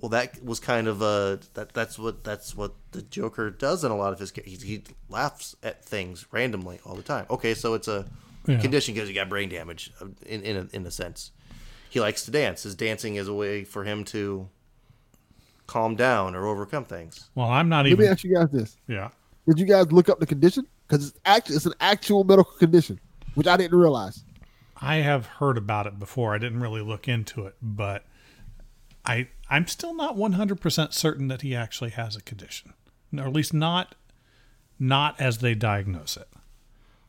Well, that was kind of a that that's what that's what the Joker does in a lot of his ca- he, he laughs at things randomly all the time. Okay, so it's a Yeah. condition because he got brain damage uh, in in a, in a sense. He likes to dance. His dancing is a way for him to calm down or overcome things. Well, I'm not Let me even. ask you guys this: Yeah. Did you guys look up the condition? Because it's actually it's an actual medical condition, which I didn't realize. I have heard about it before. I didn't really look into it, but I I'm still not 100% certain that he actually has a condition. Or at least not not as they diagnose it.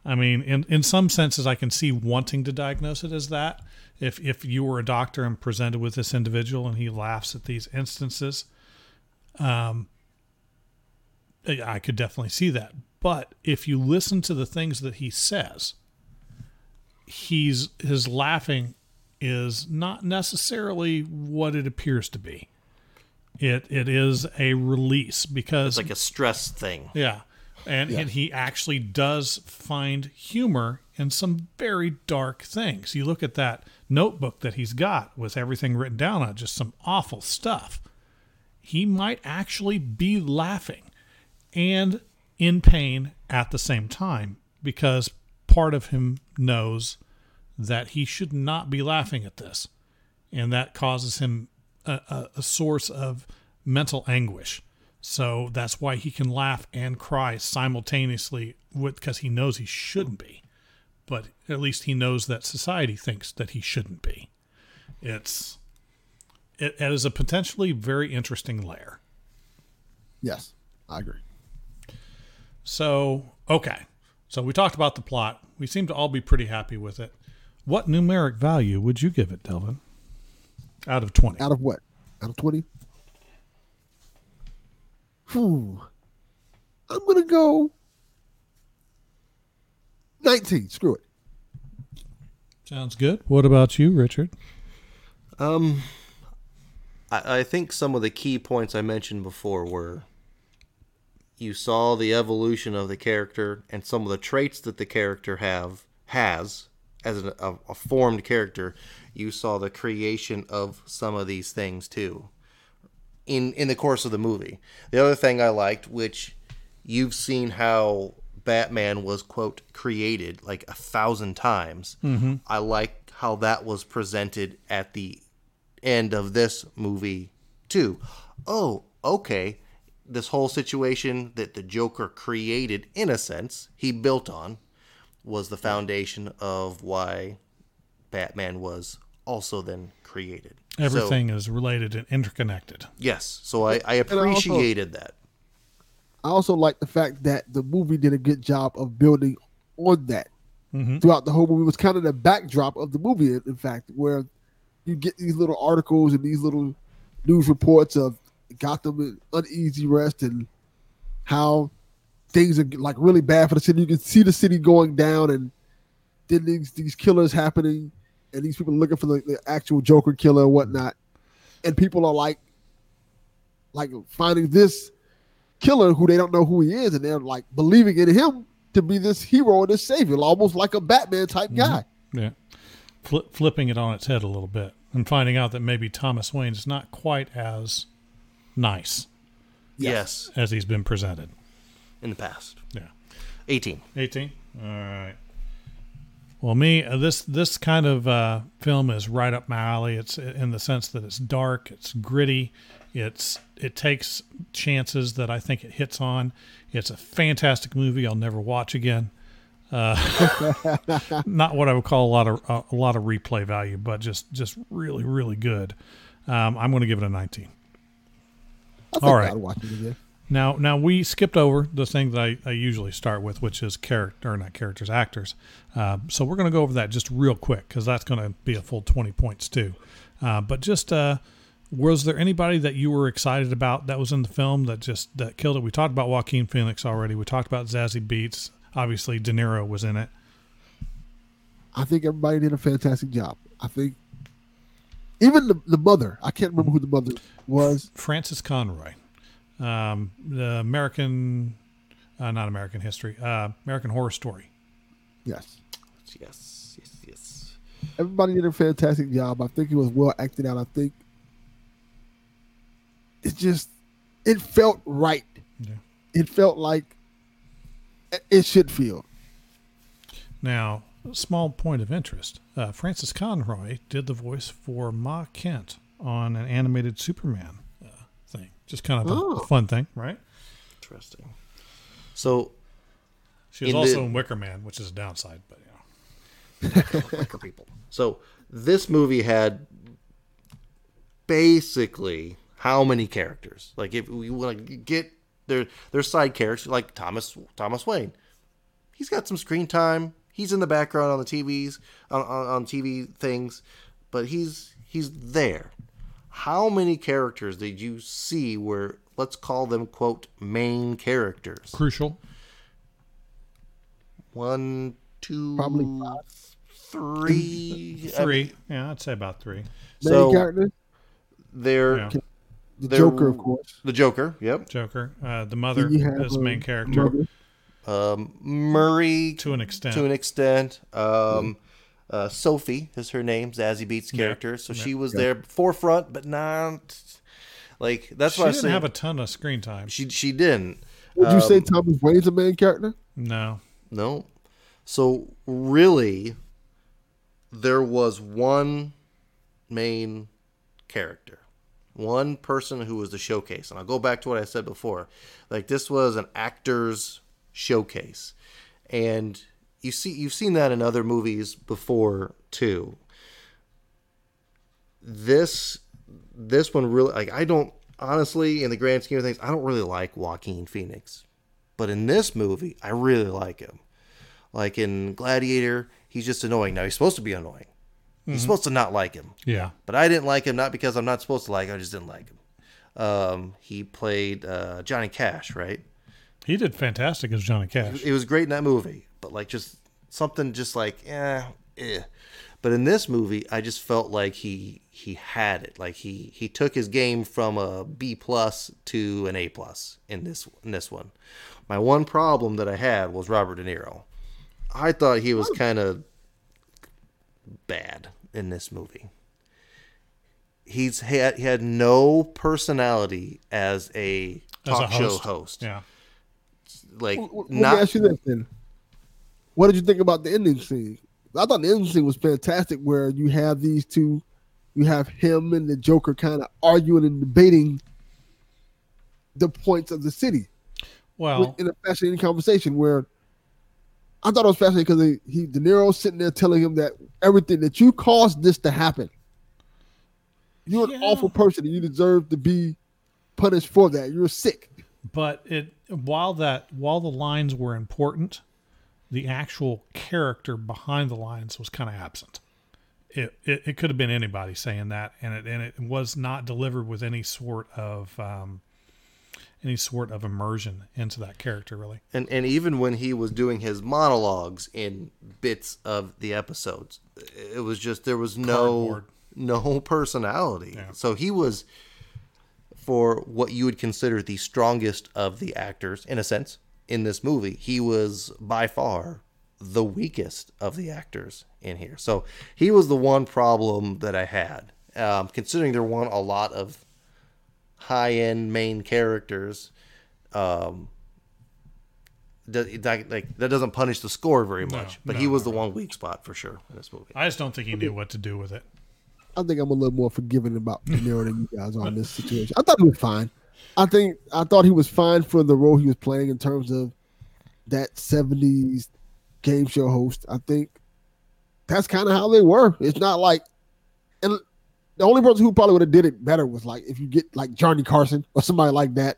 I mean, in in some senses I can see wanting to diagnose it as that. If if you were a doctor and presented with this individual and he laughs at these instances, um I could definitely see that. But if you listen to the things that he says, he's his laughing is not necessarily what it appears to be. It it is a release because It's like a stress thing. yeah, and and he actually does find humor in some very dark things. You look at that notebook that he's got with everything written down on it, just some awful stuff. He might actually be laughing and in pain at the same time because part of him knows that he should not be laughing at this. And that causes him a, a, a source of mental anguish. So that's why he can laugh and cry simultaneously because he knows he shouldn't be. But at least he knows that society thinks that he shouldn't be. It's it, it is a potentially very interesting layer. Yes, I agree. So, okay. So we talked about the plot. We seem to all be pretty happy with it. What numeric value would you give it, Delvin? Out of 20. Out of what? out of 20. Hmm. I'm going to go 19. Screw it. Sounds good. What about you, Richard? Um, I, I think some of the key points I mentioned before were you saw the evolution of the character and some of the traits that the character have has as an, a, a formed character. You saw the creation of some of these things too in in the course of the movie. The other thing I liked, which you've seen how Batman was quote created like a thousand times. Mm-hmm. I like how that was presented at the end of this movie too. Oh, okay. This whole situation that the Joker created, in a sense, he built on, was the foundation of why Batman was also then created. So- Everything is related and interconnected. yes. So I, I also- appreciated that. I also like the fact that the movie did a good job of building on that Mhm. throughout the whole movie. It was kind of the backdrop of the movie, in in fact, where you get these little articles and these little news reports of Gotham and uneasy rest and how things are like really bad for the city. You can see the city going down and then these, these killers happening and these people looking for the, the actual Joker killer and whatnot. And people are like, like finding this killer who they don't know who he is, and they're like believing in him to be this hero and this savior, almost like a Batman type mm-hmm. guy. Yeah. Fli flipping it on its head a little bit and finding out that maybe Thomas Wayne is not quite as nice Yes. as he's been presented. In the past. Yeah. 18. 18 all right well me uh, this this kind of uh, film is right up my alley it's in the sense that it's dark it's gritty it's it takes chances that i think it hits on it's a fantastic movie i'll never watch again uh, not what i would call a lot of uh, a lot of replay value but just just really really good um, i'm going to give it a 19 I think All right. Watch it again. now, now we skipped over the thing that I, I usually start with, which is character, or not characters, actors. Uh, so we're going to go over that just real quick because that's going to be a full twenty points too. Uh, but just, uh, was there anybody that you were excited about that was in the film that just that killed it? We talked about Joaquin Phoenix already. We talked about Zazie Beetz. Obviously, De Niro was in it. I think everybody did a fantastic job. I think even the, the mother, I can't remember who the mother was. Frances Conroy, um, the American, uh, not American History, uh, American Horror Story. Yes. Yes. Yes. Yes. Everybody did a fantastic job. I think it was well acted out. I think it just it felt right. Yeah. It felt like it should feel. Now, small point of interest. Uh, Frances Conroy did the voice for Ma Kent on an animated Superman uh, thing. Just kind of a, Oh. a fun thing, right? Interesting. So, She was In also the- in Wicker Man, which is a downside, but you know. quicker people. So, this movie had basically how many characters? Like, if we want to get their their side characters, like Thomas Thomas Wayne, he's got some screen time. He's in the background on the TVs on, on, on TV things, but he's he's there. How many characters did you see where let's call them quote main characters? Crucial. One, two, Probably five. three, Three. Yeah, I'd say about three. Main So character, they're Yeah. the there- Joker, of course. the Joker. Yep. Joker. Uh, the mother Then you have, is main character Mother. Um, Murray to an extent. to an extent. Um, uh, Sophie is her name, Zazie Beetz Yeah. character. So Yeah. she was there forefront, but not like that's why she what I didn't say. have a ton of screen time. she she didn't. Would you say um, Thomas Wayne's a main character? no. No. So really, there was one main character, one person who was the showcase, and I'll go back to what I said before. Like this was an actor's showcase, and you see you've seen that in other movies before too. This this one really like I don't honestly in the grand scheme of things I don't really like Joaquin Phoenix, but in this movie I really like him. Like in Gladiator, he's just annoying. Now he's supposed to be annoying, You're supposed to not like him. Yeah. But I didn't like him not because I'm not supposed to like him. I just didn't like him. Um, he played uh, Johnny Cash, right? He did fantastic as Johnny Cash. It was great in that movie, but like just something just like eh, eh. But in this movie, I just felt like he he had it. Like he he took his game from a B plus to an A plus in this in this one. My one problem that I had was Robert De Niro. I thought he was kind of bad in this movie. He's had he had no personality as a As talk a show host. host. Yeah. Like Let not me ask you this then. What did you think about the ending scene? I thought the ending scene was fantastic where you have these two, you have him and the Joker kind of arguing and debating the points of the city Well, in a fascinating conversation where I thought it was fascinating because he, he De Niro sitting there telling him that everything that you caused this to happen. You're Yeah. an awful person and you deserve to be punished for that. You're sick. But it while that while the lines were important, the actual character behind the lines was kind of absent. It, it it could have been anybody saying that, and it and it was not delivered with any sort of um, any sort of immersion into that character. Really, and and even when he was doing his monologues in bits of the episodes, it was just there was no Cardboard. no personality. Yeah. So he was for what you would consider the strongest of the actors in a sense in this movie. He was by far the weakest of the actors in here. So he was the one problem that I had. Um, considering there weren't a lot of high end main characters, um, that, like that doesn't punish the score very much. but no, he was the one weak spot for sure in this movie. I just don't think he knew what to do with it. I think I'm a little more forgiving about De Niro than you guys are in this situation. I thought he was fine. I think I thought he was fine for the role he was playing in terms of that '70s game show host. I think that's kind of how they were. It's not like, and the only person who probably would have did it better was like if you get like Johnny Carson or somebody like that.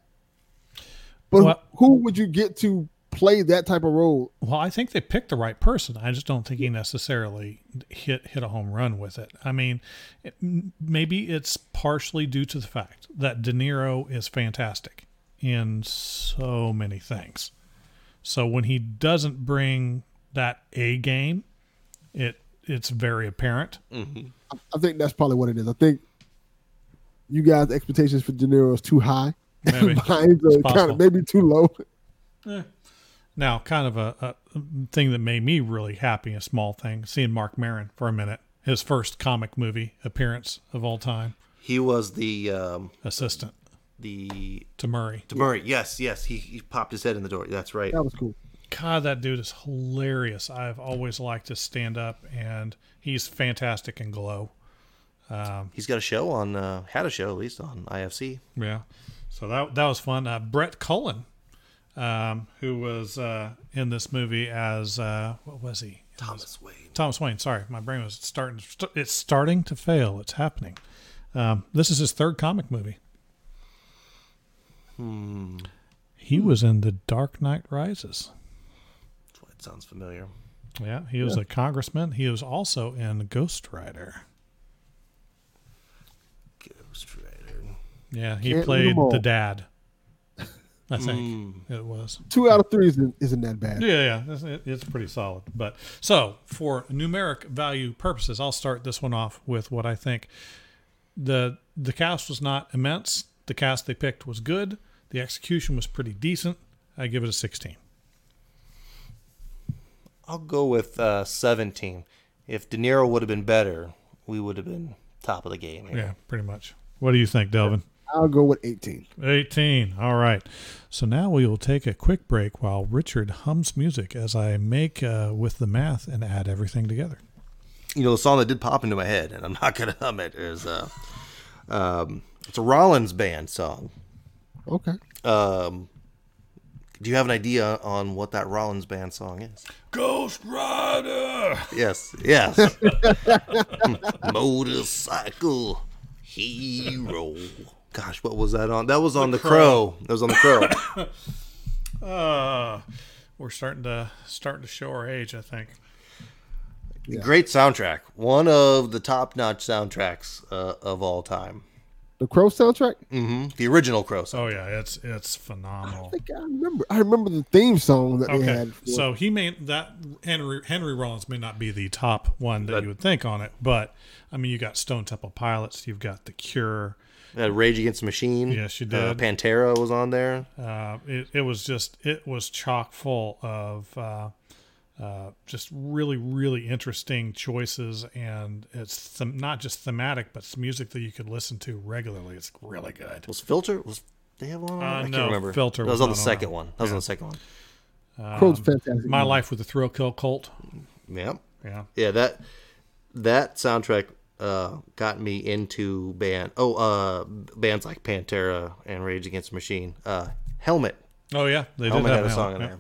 But Well- who would you get to play that type of role? Well, I think they picked the right person. I just don't think he necessarily hit hit a home run with it. I mean, it, maybe it's partially due to the fact that De Niro is fantastic in so many things. So when he doesn't bring that A game, it it's very apparent. Mm-hmm. I think that's probably what it is. I think you guys' expectations for De Niro is too high. Maybe. Mine's are kind of maybe too low. Eh. Now, kind of a, a thing that made me really happy, a small thing, seeing Marc Maron for a minute, his first comic movie appearance of all time, He was the um, assistant the to Murray. to Murray. Yes, yes. He, he popped his head in the door. That's right. That was cool. God, that dude is hilarious. I've always liked his stand up, and he's fantastic in Glow. He's got a show on uh, had a show at least on IFC. Yeah. So that that was fun. Uh, Brett Cullen, um, who was uh, in this movie as uh, what was he? Thomas Wayne. Thomas Wayne. Sorry, my brain was starting. st- It's starting to fail. It's happening. Um, this is his third comic movie. Hmm. He was in The Dark Knight Rises. That's why it sounds familiar. Yeah, he was a congressman. He was also in Ghost Rider. Ghost Rider. Yeah, he Can't played win 'em all. the dad. I think it was. Two out of three isn't, isn't that bad. Yeah, yeah, it's, it's pretty solid. But so for numeric value purposes, I'll start this one off with what I think. the The cast was not immense. The cast they picked was good. The execution was pretty decent. I give it a sixteen. I'll go with uh, 17. If De Niro would have been better, we would have been top of the game. Here. Yeah, pretty much. What do you think, Delvin? I'll go with 18. 18. All right. So now we will take a quick break while Richard hums music as I make uh, with the math and add everything together. You know, the song that did pop into my head, and I'm not going to hum it, is uh, um, it's a Rollins band song. Okay. Um, do you have an idea on what that Rollins band song is? Ghost Rider. Yes, yes. Motorcycle hero. Gosh, what was that on? That was on the, crow. That was on the crow. Uh, we're starting to starting to show our age, I think. Great soundtrack. One of the top-notch soundtracks uh, of all time. The Crow soundtrack. hmm The original Crow song. Oh yeah, it's it's phenomenal. I think I remember. I remember the theme song that they had. For, so he may that Henry Henry Rollins may not be the top one that That- you would think on it, but I mean you got Stone Temple Pilots, you've got The Cure. Uh, Rage Against the Machine. Yes, you Uh, did. Pantera was on there. Uh, it, it was just it was chock full of uh, uh, just really really interesting choices, and it's them, not just thematic, but it's music that you could listen to regularly. It's really good. Was Filter? Was they have one? on Uh, there? I can't no, remember. Filter That was was on the not on second one. That was on the second one. Crow's fantastic. My. Life with the Thrill Kill Cult. Yeah. Yeah, Yeah, that that soundtrack uh, got me into band. Oh, uh, bands like Pantera and Rage Against the Machine. Uh, Helmet. oh yeah, they did Helmet have had a a song in yeah. there.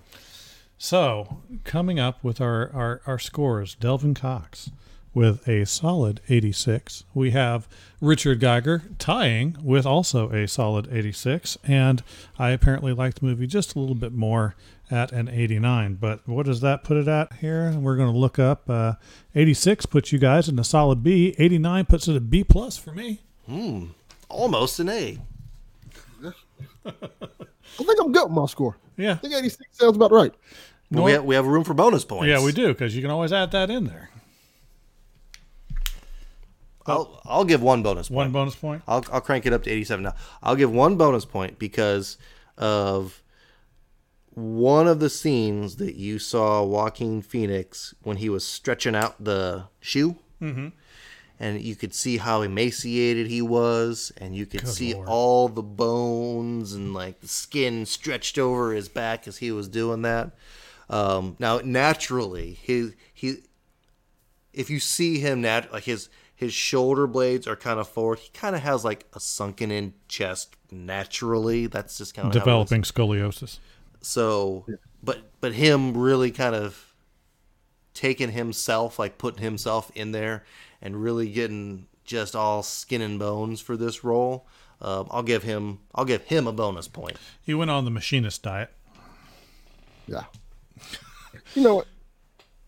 So, coming up with our, our, our scores, Delvin Cox with a solid 86. We have Richard Geiger tying with also a solid 86. And I apparently liked the movie just a little bit more at an 89. But what does that put it at here? We're going to look up. Uh, 86 puts you guys in a solid B. 89 puts it a B plus for me. Hmm, almost an A. I think I'm good with my score. Yeah. I think 86 sounds about right. But we, have, we have room for bonus points. Yeah, we do, because you can always add that in there. I'll, I'll give one bonus point. One bonus point. I'll, I'll crank it up to 87 now. I'll give one bonus point because of one of the scenes that you saw Joaquin Phoenix when he was stretching out the shoe. Mm-hmm. And you could see how emaciated he was, and you could see Lord. all the bones and like the skin stretched over his back as he was doing that. Um, now, naturally, his he if you see him nat like his his shoulder blades are kind of forward. He kind of has like a sunken in chest naturally. That's just kind of Developing scoliosis. So, but but him really kind of taking himself, like putting himself in there, and really getting just all skin and bones for this role. Um, I'll give him I'll give him a bonus point. He went on the machinist diet. Yeah. you know what?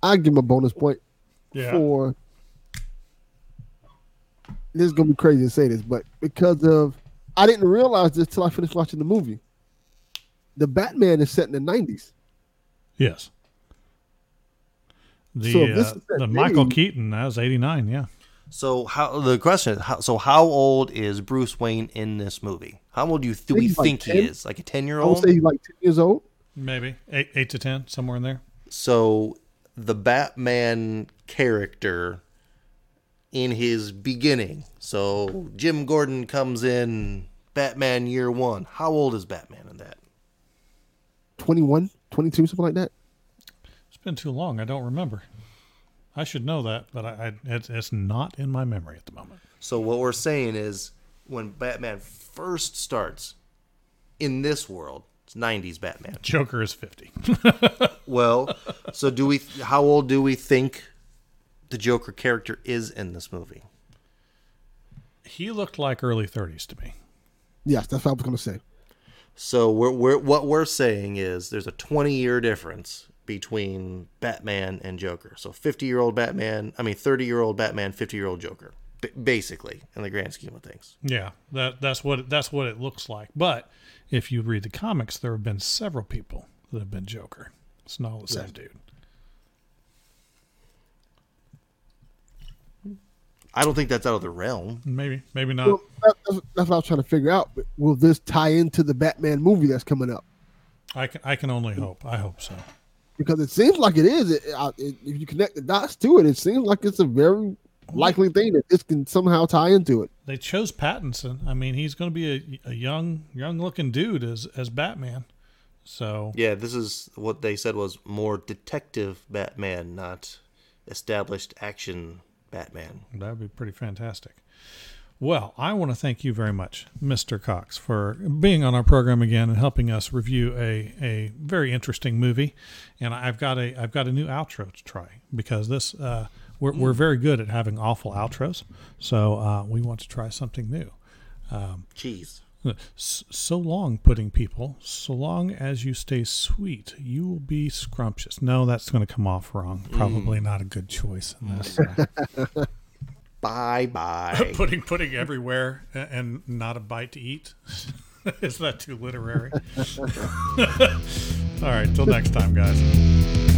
I give him a bonus point Yeah. for. This is gonna be crazy to say this, but because of I didn't realize this till I finished watching the movie. The Batman is set in the nineties. Yes. The So this uh, is that the Michael Keaton that was eighty nine. Yeah. So how the question is how, so how old is Bruce Wayne in this movie? How old do you do we like think he is? Like a ten year I would old? say he's like ten years old. Maybe eight eight to ten somewhere in there. So the Batman character in his beginning. So Jim Gordon comes in Batman year 1. How old is Batman in that? 21, 22, something like that. It's been too long. I don't remember. I should know that, but I, I it's, it's not in my memory at the moment. So what we're saying is when Batman first starts in this world, it's 90s Batman. Joker is fifty. Well, so do we how old do we think the Joker character is in this movie? he looked like early thirties to me. Yes, that's what I was gonna say. So we're, we're what we're saying is there's a 20 year difference between Batman and Joker. So 50 year old Batman, I mean 30 year old Batman, 50 year old Joker, b- basically in the grand scheme of things. Yeah, that that's what it, that's what it looks like. But if you read the comics, there have been several people that have been Joker. It's not all the same dude. I don't think that's out of the realm. Maybe, maybe not. Well, that's, that's what I was trying to figure out. But will this tie into the Batman movie that's coming up? I can I can only hope. I hope so. Because it seems like it is. It, I- it, if you connect the dots to it, it seems like it's a very likely thing that this can somehow tie into it. They chose Pattinson. I mean, he's going to be a, a young young looking dude as as Batman. So Yeah, this is what they said was more detective Batman, not established action Batman. That would be pretty fantastic. Well, I want to thank you very much, Mr. Cox, for being on our program again and helping us review a, a very interesting movie. And I've got a I've got a new outro to try because this uh, we're we're very good at having awful outros, so uh, we want to try something new. Um, Cheese. So long, pudding people. So long as you stay sweet, you will be scrumptious. No, that's going to come off wrong. Probably mm. not a good choice in this. bye bye. putting pudding everywhere and not a bite to eat. Is that too literary? All right, till next time, guys.